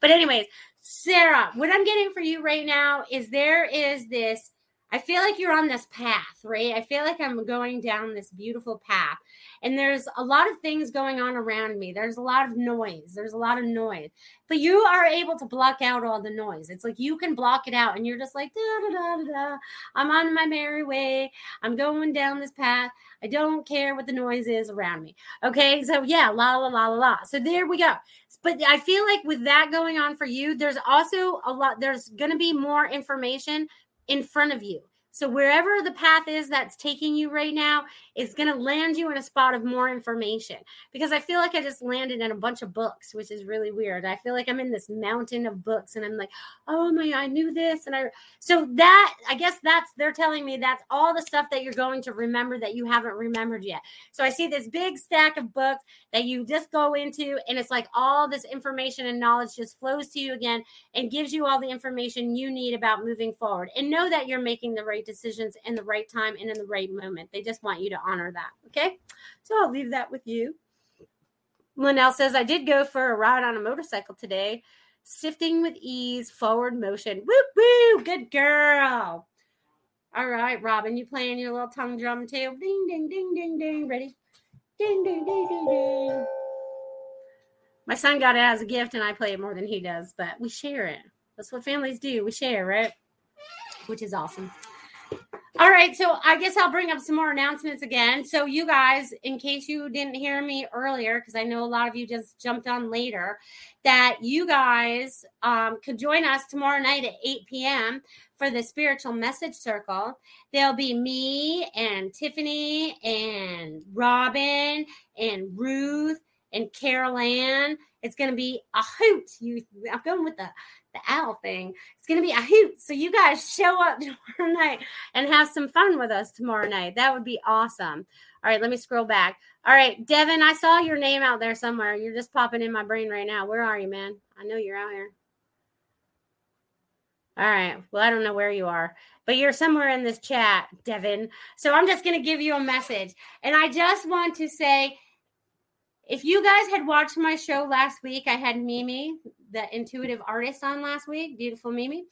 But anyways, Sarah, what I'm getting for you right now is there is this I feel like you're on this path, right? I feel like I'm going down this beautiful path. And there's a lot of things going on around me. There's a lot of noise. There's a lot of noise. But you are able to block out all the noise. It's like you can block it out and you're just like, da, da, da, da. I'm on my merry way. I'm going down this path. I don't care what the noise is around me. Okay. So, yeah, la, la, la, la, la. So, there we go. But I feel like with that going on for you, there's also a lot, there's going to be more information in front of you. So wherever the path is that's taking you right now, it's going to land you in a spot of more information. Because I feel like I just landed in a bunch of books, which is really weird. I feel like I'm in this mountain of books, and I'm like, oh my, I knew this, and I. So that I guess that's they're telling me that's all the stuff that you're going to remember that you haven't remembered yet. So I see this big stack of books that you just go into, and it's like all this information and knowledge just flows to you again and gives you all the information you need about moving forward. And know that you're making the right decisions in the right time and in the right moment. They just want you to honor that. Okay. So I'll leave that with you. Linnell says, I did go for a ride on a motorcycle today, sifting with ease, forward motion. Woo woo. Good girl. All right, Robin, you playing your little tongue drum too? Ding, ding, ding, ding, ding. Ready? Ding, ding, ding, ding, ding. My son got it as a gift, and I play it more than he does, but we share it. That's what families do. We share, right? Which is awesome. All right, so I guess I'll bring up some more announcements again. So, you guys, in case you didn't hear me earlier, because I know a lot of you just jumped on later, that you guys um, could join us tomorrow night at 8 p.m. for the Spiritual Message Circle. There'll be me and Tiffany and Robin and Ruth and Carol Ann. It's going to be a hoot. You, I'm going with the the owl thing. It's going to be a hoot. So you guys show up tomorrow night and have some fun with us tomorrow night. That would be awesome. All right, let me scroll back. All right, Devin, I saw your name out there somewhere. You're just popping in my brain right now. Where are you, man? I know you're out here. All right. Well, I don't know where you are, but you're somewhere in this chat, Devin. So I'm just going to give you a message. And I just want to say if you guys had watched my show last week, I had Mimi, the intuitive artist, on last week, beautiful Mimi.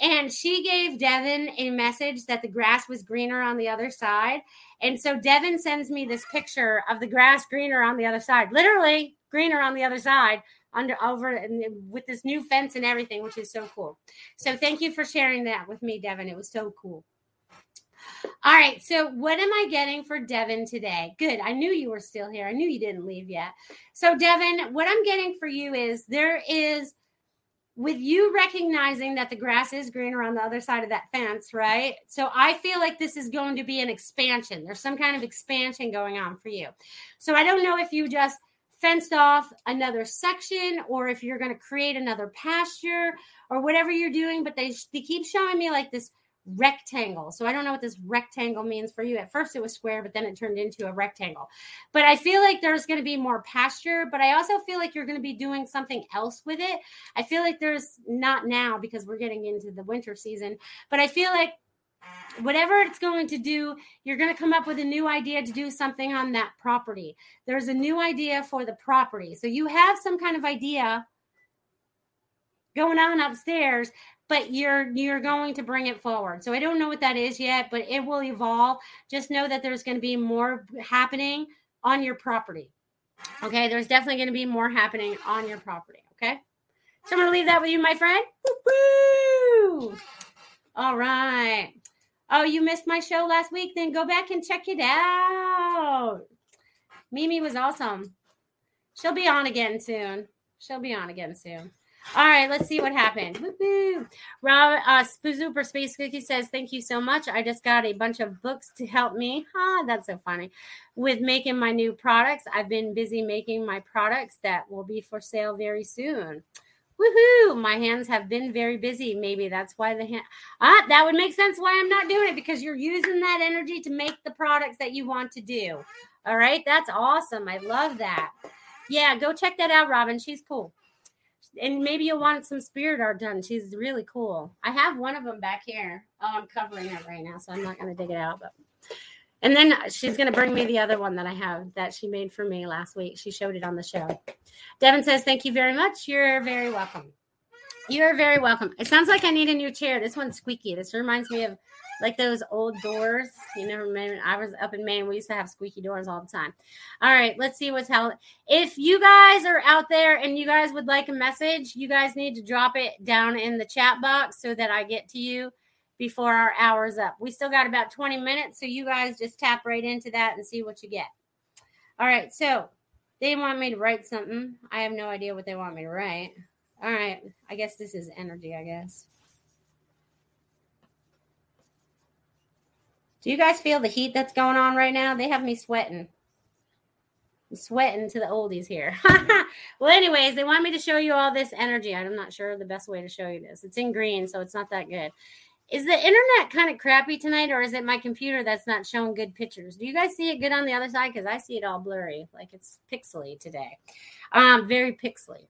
And she gave Devin a message that the grass was greener on the other side. And so Devin sends me this picture of the grass greener on the other side, literally greener on the other side under over and with this new fence and everything, which is so cool. So thank you for sharing that with me, Devin. It was so cool. All right. So, what am I getting for Devin today? Good. I knew you were still here. I knew you didn't leave yet. So, Devin, what I'm getting for you is there is, with you recognizing that the grass is greener on the other side of that fence, right? So, I feel like this is going to be an expansion. There's some kind of expansion going on for you. So, I don't know if you just fenced off another section or if you're going to create another pasture or whatever you're doing, but they, they keep showing me like this rectangle. So I don't know what this rectangle means for you. At first it was square, but then it turned into a rectangle. But I feel like there's going to be more pasture, but I also feel like you're going to be doing something else with it. I feel like there's not now because we're getting into the winter season, but I feel like whatever it's going to do, you're going to come up with a new idea to do something on that property. There's a new idea for the property. So you have some kind of idea going on upstairs but you're you're going to bring it forward. So I don't know what that is yet, but it will evolve. Just know that there's going to be more happening on your property. Okay, there's definitely going to be more happening on your property. Okay, so I'm going to leave that with you, my friend. Woo-hoo! All right. Oh, you missed my show last week? Then go back and check it out. Mimi was awesome. She'll be on again soon. She'll be on again soon. All right, let's see what happened. Woo-hoo. Rob, uh, Super Space Cookie says, Thank you so much. I just got a bunch of books to help me. Huh, that's so funny. With making my new products. I've been busy making my products that will be for sale very soon. Woohoo! My hands have been very busy. Maybe that's why the hand. Ah, that would make sense why I'm not doing it because you're using that energy to make the products that you want to do. All right, that's awesome. I love that. Yeah, go check that out, Robin. She's cool and maybe you'll want some spirit art done. She's really cool. I have one of them back here. Oh, I'm covering it right now, so I'm not going to dig it out. But and then she's going to bring me the other one that I have that she made for me last week. She showed it on the show. Devin says, "Thank you very much. You're very welcome. You're very welcome." It sounds like I need a new chair. This one's squeaky. This reminds me of like those old doors. You never when I was up in Maine, we used to have squeaky doors all the time. All right, let's see what's hell. If you guys are out there and you guys would like a message, you guys need to drop it down in the chat box so that I get to you before our hour's up. We still got about 20 minutes, so you guys just tap right into that and see what you get. All right, so they want me to write something. I have no idea what they want me to write. All right, I guess this is energy, I guess. Do you guys feel the heat that's going on right now? They have me sweating. I'm sweating to the oldies here. well, anyways, they want me to show you all this energy. I'm not sure the best way to show you this. It's in green, so it's not that good. Is the internet kind of crappy tonight, or is it my computer that's not showing good pictures? Do you guys see it good on the other side? Because I see it all blurry, like it's pixely today. Um, very pixely.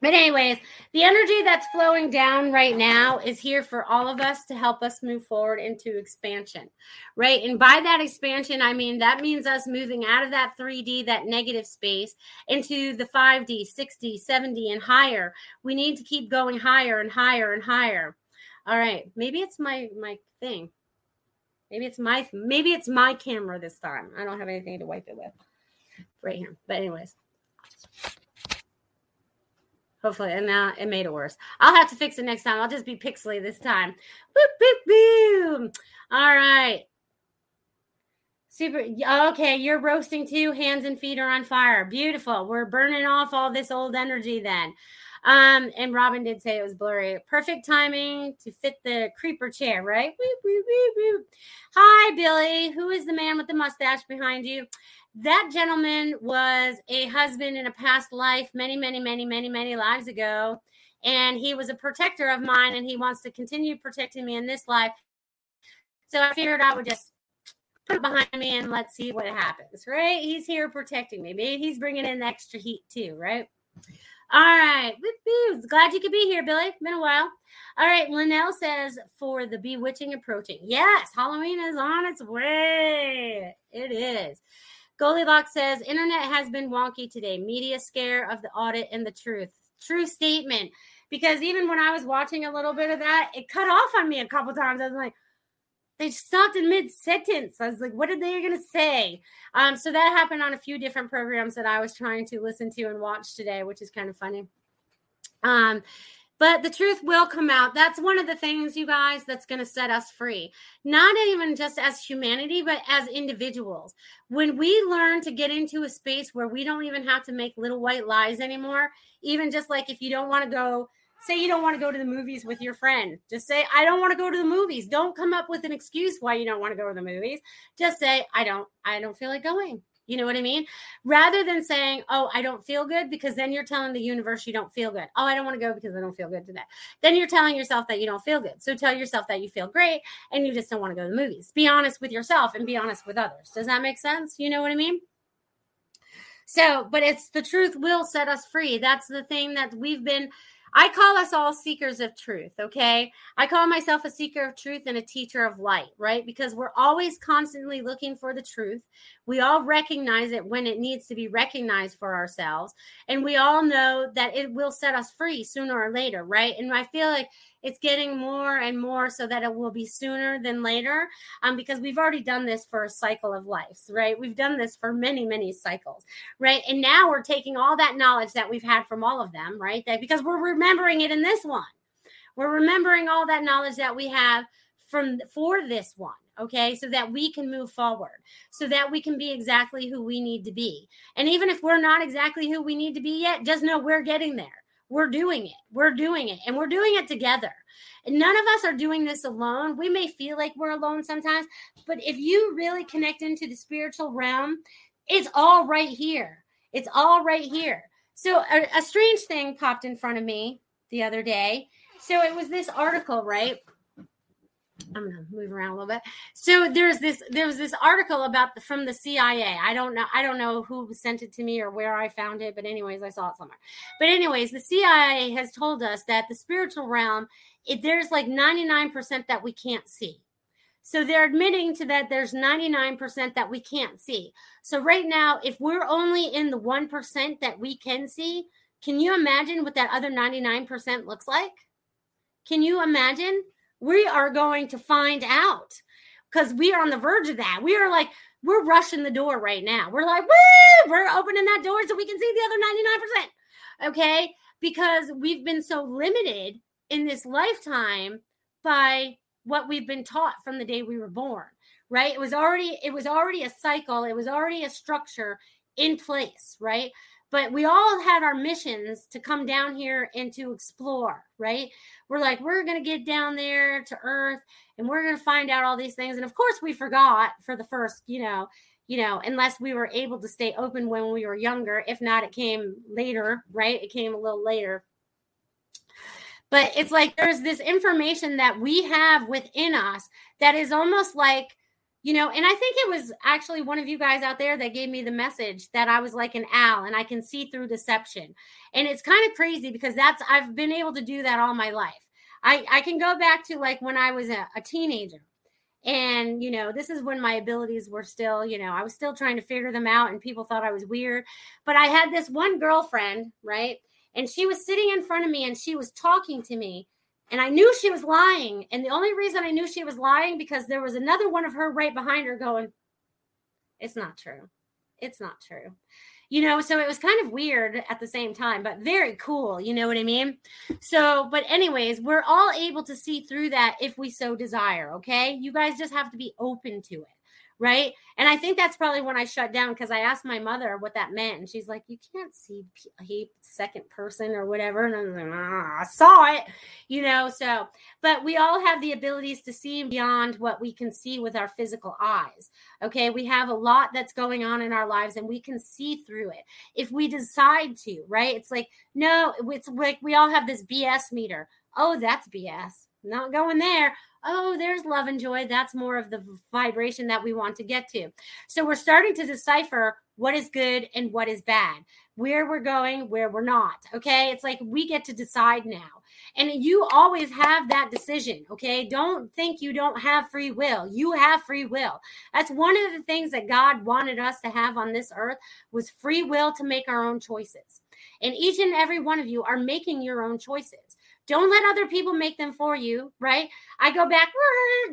But, anyways, the energy that's flowing down right now is here for all of us to help us move forward into expansion, right? And by that expansion, I mean that means us moving out of that 3D, that negative space, into the 5D, 6D, 7D, and higher. We need to keep going higher and higher and higher. All right, maybe it's my my thing. Maybe it's my maybe it's my camera this time. I don't have anything to wipe it with right here. But anyways. Hopefully, and now it made it worse. I'll have to fix it next time. I'll just be pixely this time. Boop, boop, boom. All right. Super. Okay, you're roasting too. Hands and feet are on fire. Beautiful. We're burning off all this old energy then. Um, and Robin did say it was blurry. Perfect timing to fit the creeper chair, right? Hi, Billy. Who is the man with the mustache behind you? that gentleman was a husband in a past life many, many, many, many, many lives ago. And he was a protector of mine and he wants to continue protecting me in this life. So I figured I would just put it behind me and let's see what happens, right? He's here protecting me. Maybe he's bringing in the extra heat too, right? All right. Woo-hoo. Glad you could be here, Billy. Been a while. All right. Linnell says for the bewitching approaching. Yes, Halloween is on its way. It is. Goldilocks says internet has been wonky today. Media scare of the audit and the truth. True statement. Because even when I was watching a little bit of that, it cut off on me a couple times. I was like, they stopped in mid sentence. I was like, what are they going to say? Um, so that happened on a few different programs that I was trying to listen to and watch today, which is kind of funny. Um, but the truth will come out. That's one of the things, you guys, that's going to set us free. Not even just as humanity, but as individuals. When we learn to get into a space where we don't even have to make little white lies anymore, even just like if you don't want to go, say you don't want to go to the movies with your friend, just say, I don't want to go to the movies. Don't come up with an excuse why you don't want to go to the movies. Just say, I don't, I don't feel like going. You know what I mean? Rather than saying, oh, I don't feel good, because then you're telling the universe you don't feel good. Oh, I don't want to go because I don't feel good today. Then you're telling yourself that you don't feel good. So tell yourself that you feel great and you just don't want to go to the movies. Be honest with yourself and be honest with others. Does that make sense? You know what I mean? So, but it's the truth will set us free. That's the thing that we've been I call us all seekers of truth, okay? I call myself a seeker of truth and a teacher of light, right? Because we're always constantly looking for the truth. We all recognize it when it needs to be recognized for ourselves. And we all know that it will set us free sooner or later, right? And I feel like it's getting more and more so that it will be sooner than later um, because we've already done this for a cycle of life, right? We've done this for many, many cycles, right? And now we're taking all that knowledge that we've had from all of them, right? That because we're remembering it in this one. We're remembering all that knowledge that we have from for this one okay so that we can move forward so that we can be exactly who we need to be and even if we're not exactly who we need to be yet just know we're getting there we're doing it. We're doing it. And we're doing it together. And none of us are doing this alone. We may feel like we're alone sometimes, but if you really connect into the spiritual realm, it's all right here. It's all right here. So a, a strange thing popped in front of me the other day. So it was this article, right? I'm gonna move around a little bit. So there's this there was this article about the from the CIA. I don't know I don't know who sent it to me or where I found it, but anyways, I saw it somewhere. But anyways, the CIA has told us that the spiritual realm, it, there's like 99% that we can't see. So they're admitting to that there's 99% that we can't see. So right now, if we're only in the 1% that we can see, can you imagine what that other 99% looks like? Can you imagine? we are going to find out because we are on the verge of that. We are like, we're rushing the door right now. We're like, woo, we're opening that door so we can see the other 99%. Okay. Because we've been so limited in this lifetime by what we've been taught from the day we were born. Right. It was already, it was already a cycle. It was already a structure in place. Right. But we all had our missions to come down here and to explore, right? we're like, we're going to get down there to earth and we're going to find out all these things. And of course, we forgot for the first, you know, you know, unless we were able to stay open when we were younger. If not, it came later, right? It came a little later. But it's like there's this information that we have within us that is almost like, you know, and I think it was actually one of you guys out there that gave me the message that I was like an owl and I can see through deception. And it's kind of crazy because that's, I've been able to do that all my life. I, I can go back to like when I was a, a teenager and, you know, this is when my abilities were still, you know, I was still trying to figure them out and people thought I was weird. But I had this one girlfriend, right? And she was sitting in front of me and she was talking to me. And I knew she was lying. And the only reason I knew she was lying because there was another one of her right behind her going, It's not true. It's not true you know so it was kind of weird at the same time but very cool you know what i mean so but anyways we're all able to see through that if we so desire okay you guys just have to be open to it right? And I think that's probably when I shut down because I asked my mother what that meant, and she's like, "You can't see he second person or whatever." And I was like, ah, "I saw it," you know. So, but we all have the abilities to see beyond what we can see with our physical eyes. Okay, we have a lot that's going on in our lives, and we can see through it if we decide to. Right? It's like no, it's like we all have this BS meter. Oh, that's BS. Not going there oh, there's love and joy. That's more of the vibration that we want to get to. So we're starting to decipher what is good and what is bad, where we're going, where we're not. Okay. It's like we get to decide now. And you always have that decision. Okay. Don't think you don't have free will. You have free will. That's one of the things that God wanted us to have on this earth was free will to make our own choices. And each and every one of you are making your own choices. Don't let other people make them for you, right? I go back,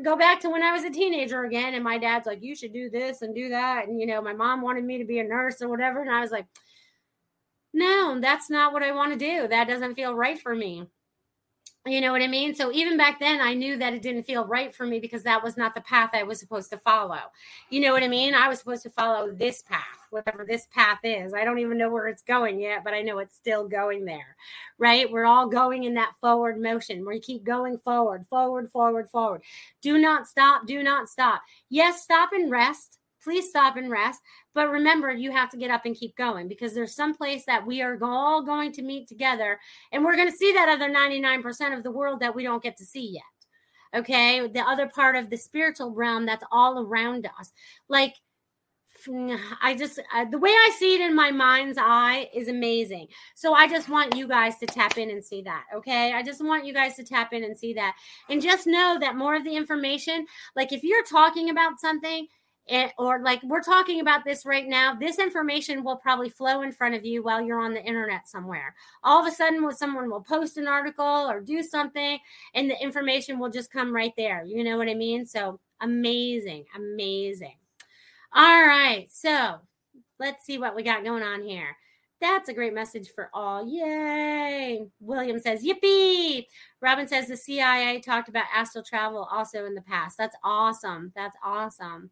go back to when I was a teenager again, and my dad's like, "You should do this and do that," and you know, my mom wanted me to be a nurse or whatever, and I was like, "No, that's not what I want to do. That doesn't feel right for me." You know what I mean? So even back then, I knew that it didn't feel right for me because that was not the path I was supposed to follow. You know what I mean? I was supposed to follow this path, whatever this path is. I don't even know where it's going yet, but I know it's still going there, right? We're all going in that forward motion where you keep going forward, forward, forward, forward. Do not stop. Do not stop. Yes, stop and rest please stop and rest. But remember, you have to get up and keep going because there's some place that we are all going to meet together, and we're going to see that other 99% of the world that we don't get to see yet. Okay, the other part of the spiritual realm that's all around us, like. I just uh, the way I see it in my mind's eye is amazing. So I just want you guys to tap in and see that. Okay. I just want you guys to tap in and see that. And just know that more of the information, like if you're talking about something it, or like we're talking about this right now this information will probably flow in front of you while you're on the internet somewhere all of a sudden someone will post an article or do something and the information will just come right there you know what i mean so amazing amazing all right so let's see what we got going on here that's a great message for all. Yay. William says, Yippee. Robin says the CIA talked about astral travel also in the past. That's awesome. That's awesome.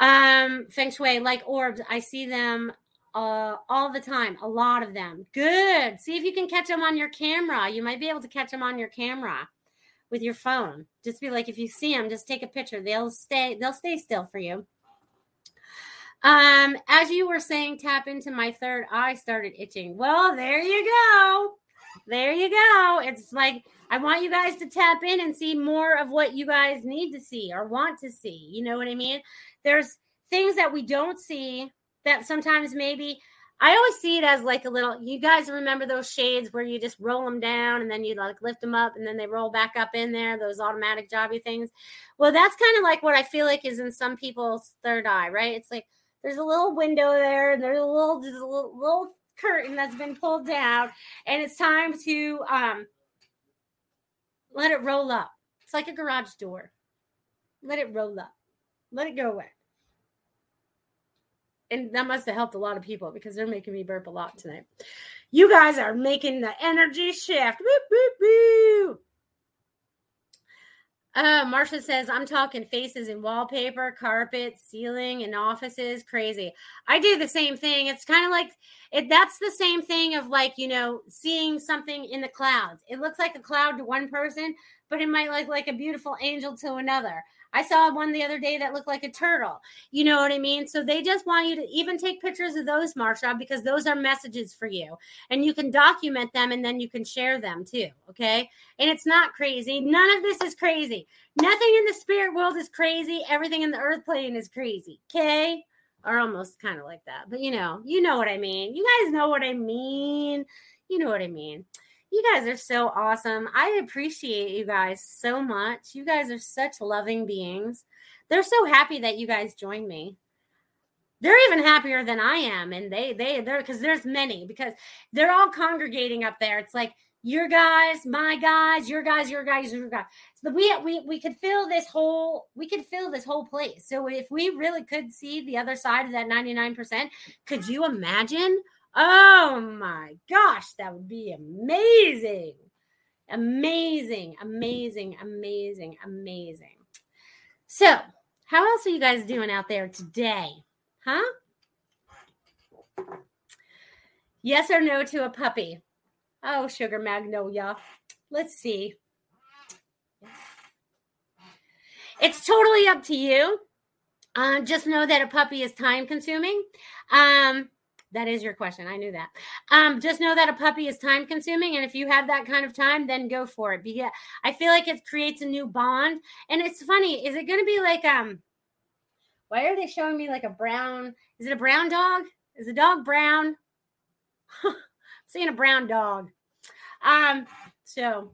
Um, feng shui, like orbs, I see them uh, all the time, a lot of them. Good. See if you can catch them on your camera. You might be able to catch them on your camera with your phone. Just be like, if you see them, just take a picture. They'll stay. They'll stay still for you. Um, as you were saying, tap into my third eye started itching. Well, there you go. There you go. It's like I want you guys to tap in and see more of what you guys need to see or want to see. You know what I mean? There's things that we don't see that sometimes maybe I always see it as like a little. You guys remember those shades where you just roll them down and then you like lift them up and then they roll back up in there. Those automatic jobby things. Well, that's kind of like what I feel like is in some people's third eye, right? It's like there's a little window there and there's a little, there's a little, little curtain that's been pulled down, and it's time to um let it roll up. It's like a garage door. Let it roll up. Let it go away. And that must have helped a lot of people because they're making me burp a lot tonight. You guys are making the energy shift. Woo, woo, woo. Uh, Marsha says, I'm talking faces in wallpaper, carpet, ceiling, and offices. Crazy. I do the same thing. It's kind of like it. That's the same thing of like, you know, seeing something in the clouds. It looks like a cloud to one person, but it might look like a beautiful angel to another. I saw one the other day that looked like a turtle. You know what I mean? So they just want you to even take pictures of those, Marsha, because those are messages for you. And you can document them and then you can share them too. Okay. And it's not crazy. None of this is crazy. Nothing in the spirit world is crazy. Everything in the earth plane is crazy. Okay. Or almost kind of like that. But you know, you know what I mean. You guys know what I mean. You know what I mean. You guys are so awesome. I appreciate you guys so much. You guys are such loving beings. They're so happy that you guys joined me. They're even happier than I am. And they, they, they're, because there's many, because they're all congregating up there. It's like, your guys, my guys, your guys, your guys, your guys. So we we we could fill this whole we could fill this whole place. So if we really could see the other side of that 99%, could you imagine Oh my gosh, that would be amazing. Amazing, amazing, amazing, amazing. So, how else are you guys doing out there today? Huh? Yes or no to a puppy? Oh, sugar magnolia. Let's see. It's totally up to you. Uh, just know that a puppy is time consuming. Um, that is your question. I knew that. Um, just know that a puppy is time consuming, and if you have that kind of time, then go for it. Because I feel like it creates a new bond. And it's funny. Is it going to be like um? Why are they showing me like a brown? Is it a brown dog? Is the dog brown? seeing a brown dog. Um, so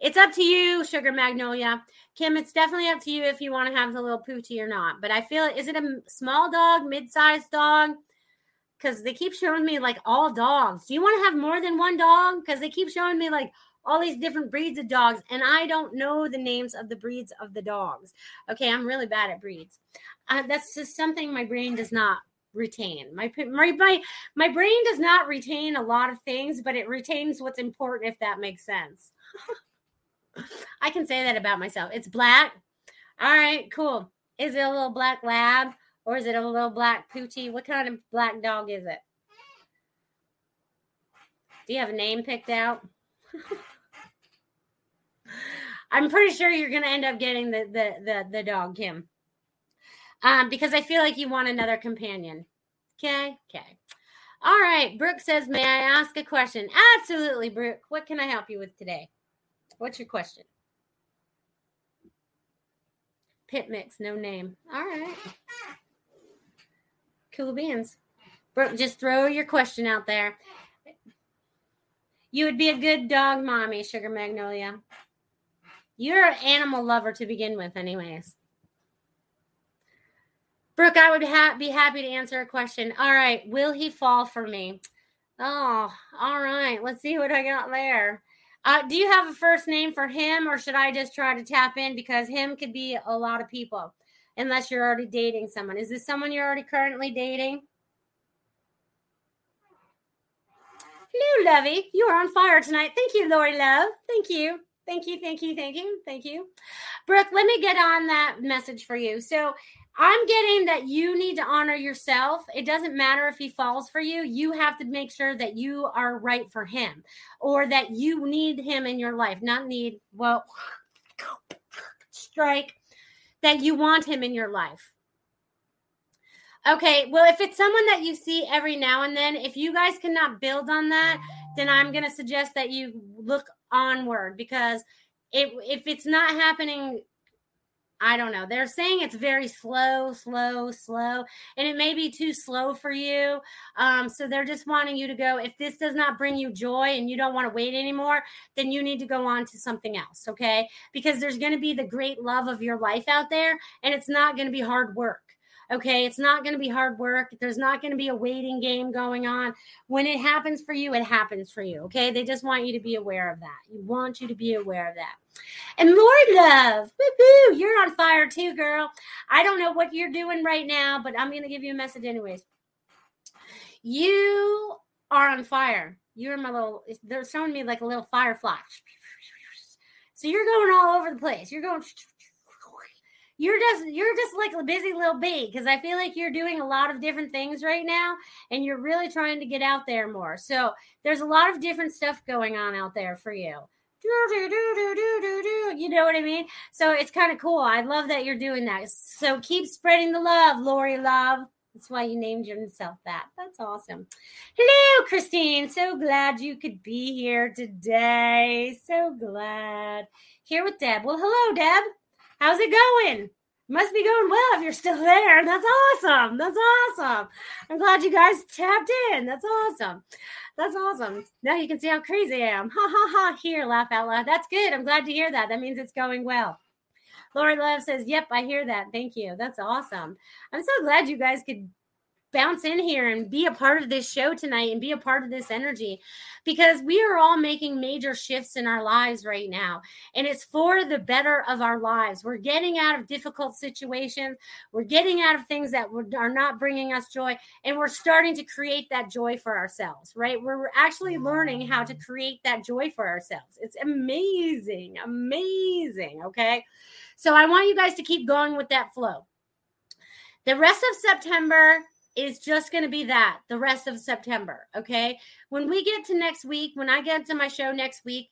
it's up to you, Sugar Magnolia. Kim, it's definitely up to you if you want to have the little poochie or not. But I feel is it a small dog, mid-sized dog? Because they keep showing me like all dogs. Do you want to have more than one dog? Because they keep showing me like all these different breeds of dogs, and I don't know the names of the breeds of the dogs. Okay, I'm really bad at breeds. Uh, that's just something my brain does not retain. My, my my my brain does not retain a lot of things, but it retains what's important if that makes sense. I can say that about myself. It's black. All right, cool. Is it a little black lab? Or is it a little black poochie? What kind of black dog is it? Do you have a name picked out? I'm pretty sure you're going to end up getting the, the the the dog Kim, um, because I feel like you want another companion. Okay, okay. All right. Brooke says, "May I ask a question?" Absolutely, Brooke. What can I help you with today? What's your question? Pit mix, no name. All right. Beans. Just throw your question out there. You would be a good dog mommy, Sugar Magnolia. You're an animal lover to begin with, anyways. Brooke, I would ha- be happy to answer a question. All right. Will he fall for me? Oh, all right. Let's see what I got there. Uh, do you have a first name for him, or should I just try to tap in? Because him could be a lot of people unless you're already dating someone. Is this someone you're already currently dating? Hello, Lovey. You are on fire tonight. Thank you, Lori Love. Thank you. Thank you. Thank you. Thank you. Thank you. Brooke, let me get on that message for you. So I'm getting that you need to honor yourself. It doesn't matter if he falls for you. You have to make sure that you are right for him or that you need him in your life, not need, well, strike that you want him in your life. Okay, well, if it's someone that you see every now and then, if you guys cannot build on that, then I'm going to suggest that you look onward because if if it's not happening I don't know. They're saying it's very slow, slow, slow, and it may be too slow for you. Um, so they're just wanting you to go. If this does not bring you joy and you don't want to wait anymore, then you need to go on to something else. Okay. Because there's going to be the great love of your life out there, and it's not going to be hard work. Okay. It's not going to be hard work. There's not going to be a waiting game going on. When it happens for you, it happens for you. Okay. They just want you to be aware of that. You want you to be aware of that. And Lori Love, you're on fire too, girl. I don't know what you're doing right now, but I'm going to give you a message anyways. You are on fire. You're my little, they're showing me like a little firefly. So you're going all over the place. You're going you're just you're just like a busy little bee because I feel like you're doing a lot of different things right now and you're really trying to get out there more. So there's a lot of different stuff going on out there for you. You know what I mean? So it's kind of cool. I love that you're doing that. So keep spreading the love, Lori Love. That's why you named yourself that. That's awesome. Hello, Christine. So glad you could be here today. So glad. Here with Deb. Well, hello, Deb. How's it going? Must be going well if you're still there. That's awesome. That's awesome. I'm glad you guys tapped in. That's awesome. That's awesome. Now you can see how crazy I am. Ha ha ha. Here, laugh out loud. That's good. I'm glad to hear that. That means it's going well. Lori Love says, Yep, I hear that. Thank you. That's awesome. I'm so glad you guys could bounce in here and be a part of this show tonight and be a part of this energy because we are all making major shifts in our lives right now. And it's for the better of our lives. We're getting out of difficult situations. We're getting out of things that are not bringing us joy. And we're starting to create that joy for ourselves right? We're actually learning how to mm-hmm. create that joy for ourselves. It's amazing amazing okay? So i want you guys to keep going with that flow. The rest of September is just going to be that the rest of September. Okay. When we get to next week, when I get to my show next week,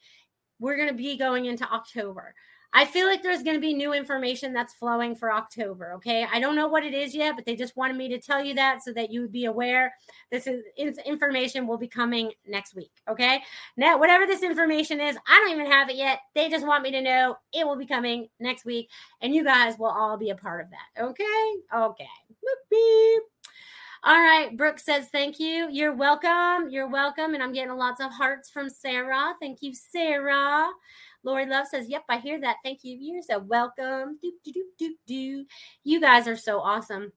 we're going to be going into October. I feel like there's going to be new information that's flowing for October. Okay. I don't know what it is yet, but they just wanted me to tell you that so that you would be aware. This is information will be coming next week. Okay. Now, whatever this information is, I don't even have it yet. They just want me to know it will be coming next week, and you guys will all be a part of that. Okay. Okay. All right. Brooke says, thank you. You're welcome. You're welcome. And I'm getting lots of hearts from Sarah. Thank you, Sarah. Lori Love says, Yep, I hear that. Thank you. You're so welcome. Do, do, do, do, do. You guys are so awesome.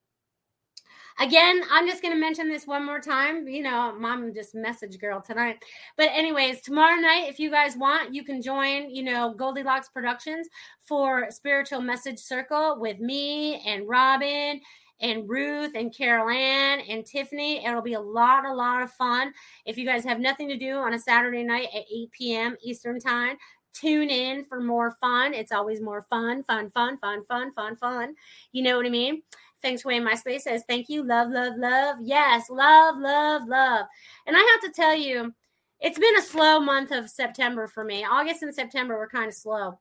Again, I'm just going to mention this one more time. You know, mom just message girl tonight. But, anyways, tomorrow night, if you guys want, you can join, you know, Goldilocks Productions for Spiritual Message Circle with me and Robin and Ruth and Carol Ann and Tiffany. It'll be a lot, a lot of fun. If you guys have nothing to do on a Saturday night at 8 p.m. Eastern Time, tune in for more fun. It's always more fun, fun, fun, fun, fun, fun, fun. You know what I mean? Shui in my space says, Thank you, love, love, love. Yes, love, love, love. And I have to tell you, it's been a slow month of September for me. August and September were kind of slow.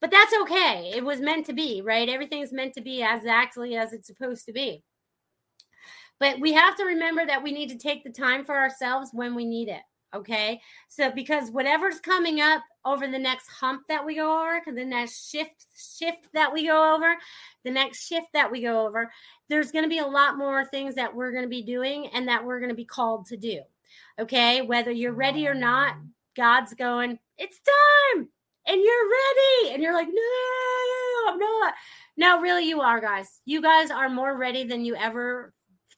But that's okay. It was meant to be, right? Everything's meant to be as exactly as it's supposed to be. But we have to remember that we need to take the time for ourselves when we need it. Okay. So because whatever's coming up over the next hump that we go over, the next shift, shift that we go over, the next shift that we go over, there's going to be a lot more things that we're going to be doing and that we're going to be called to do. Okay. Whether you're ready or not, mm. God's going, it's time and you're ready. And you're like, no, I'm not. No, really, you are, guys. You guys are more ready than you ever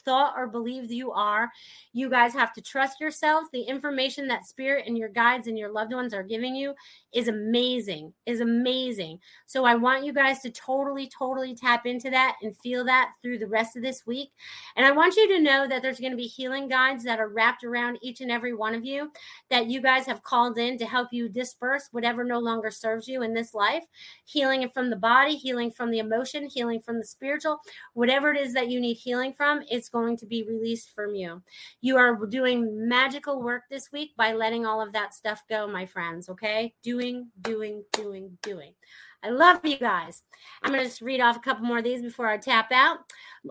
thought or believed you are. You guys have to trust yourselves. The information that spirit and your guides and your loved ones are giving you is amazing, is amazing. So I want you guys to totally, totally tap into that and feel that through the rest of this week. And I want you to know that there's going to be healing guides that are wrapped around each and every one of you that you guys have called in to help you disperse whatever no longer serves you in this life. Healing from the body, healing from the emotion, healing from the spiritual, whatever it is that you need healing from, it's going going to be released from you. You are doing magical work this week by letting all of that stuff go, my friends. Okay. Doing, doing, doing, doing. I love you guys. I'm going to just read off a couple more of these before I tap out.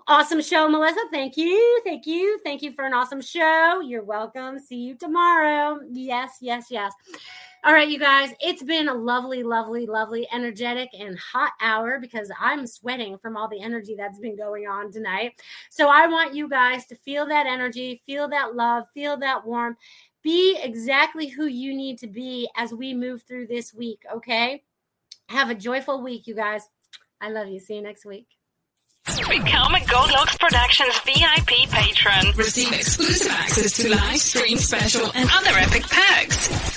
Awesome show, Melissa. Thank you. Thank you. Thank you for an awesome show. You're welcome. See you tomorrow. Yes, yes, yes. All right, you guys, it's been a lovely, lovely, lovely, energetic and hot hour because I'm sweating from all the energy that's been going on tonight. So I want you guys to feel that energy, feel that love, feel that warmth, be exactly who you need to be as we move through this week, okay? Have a joyful week, you guys. I love you. See you next week. Become a Goldilocks Productions VIP patron. Receive exclusive access to live stream special and other epic perks.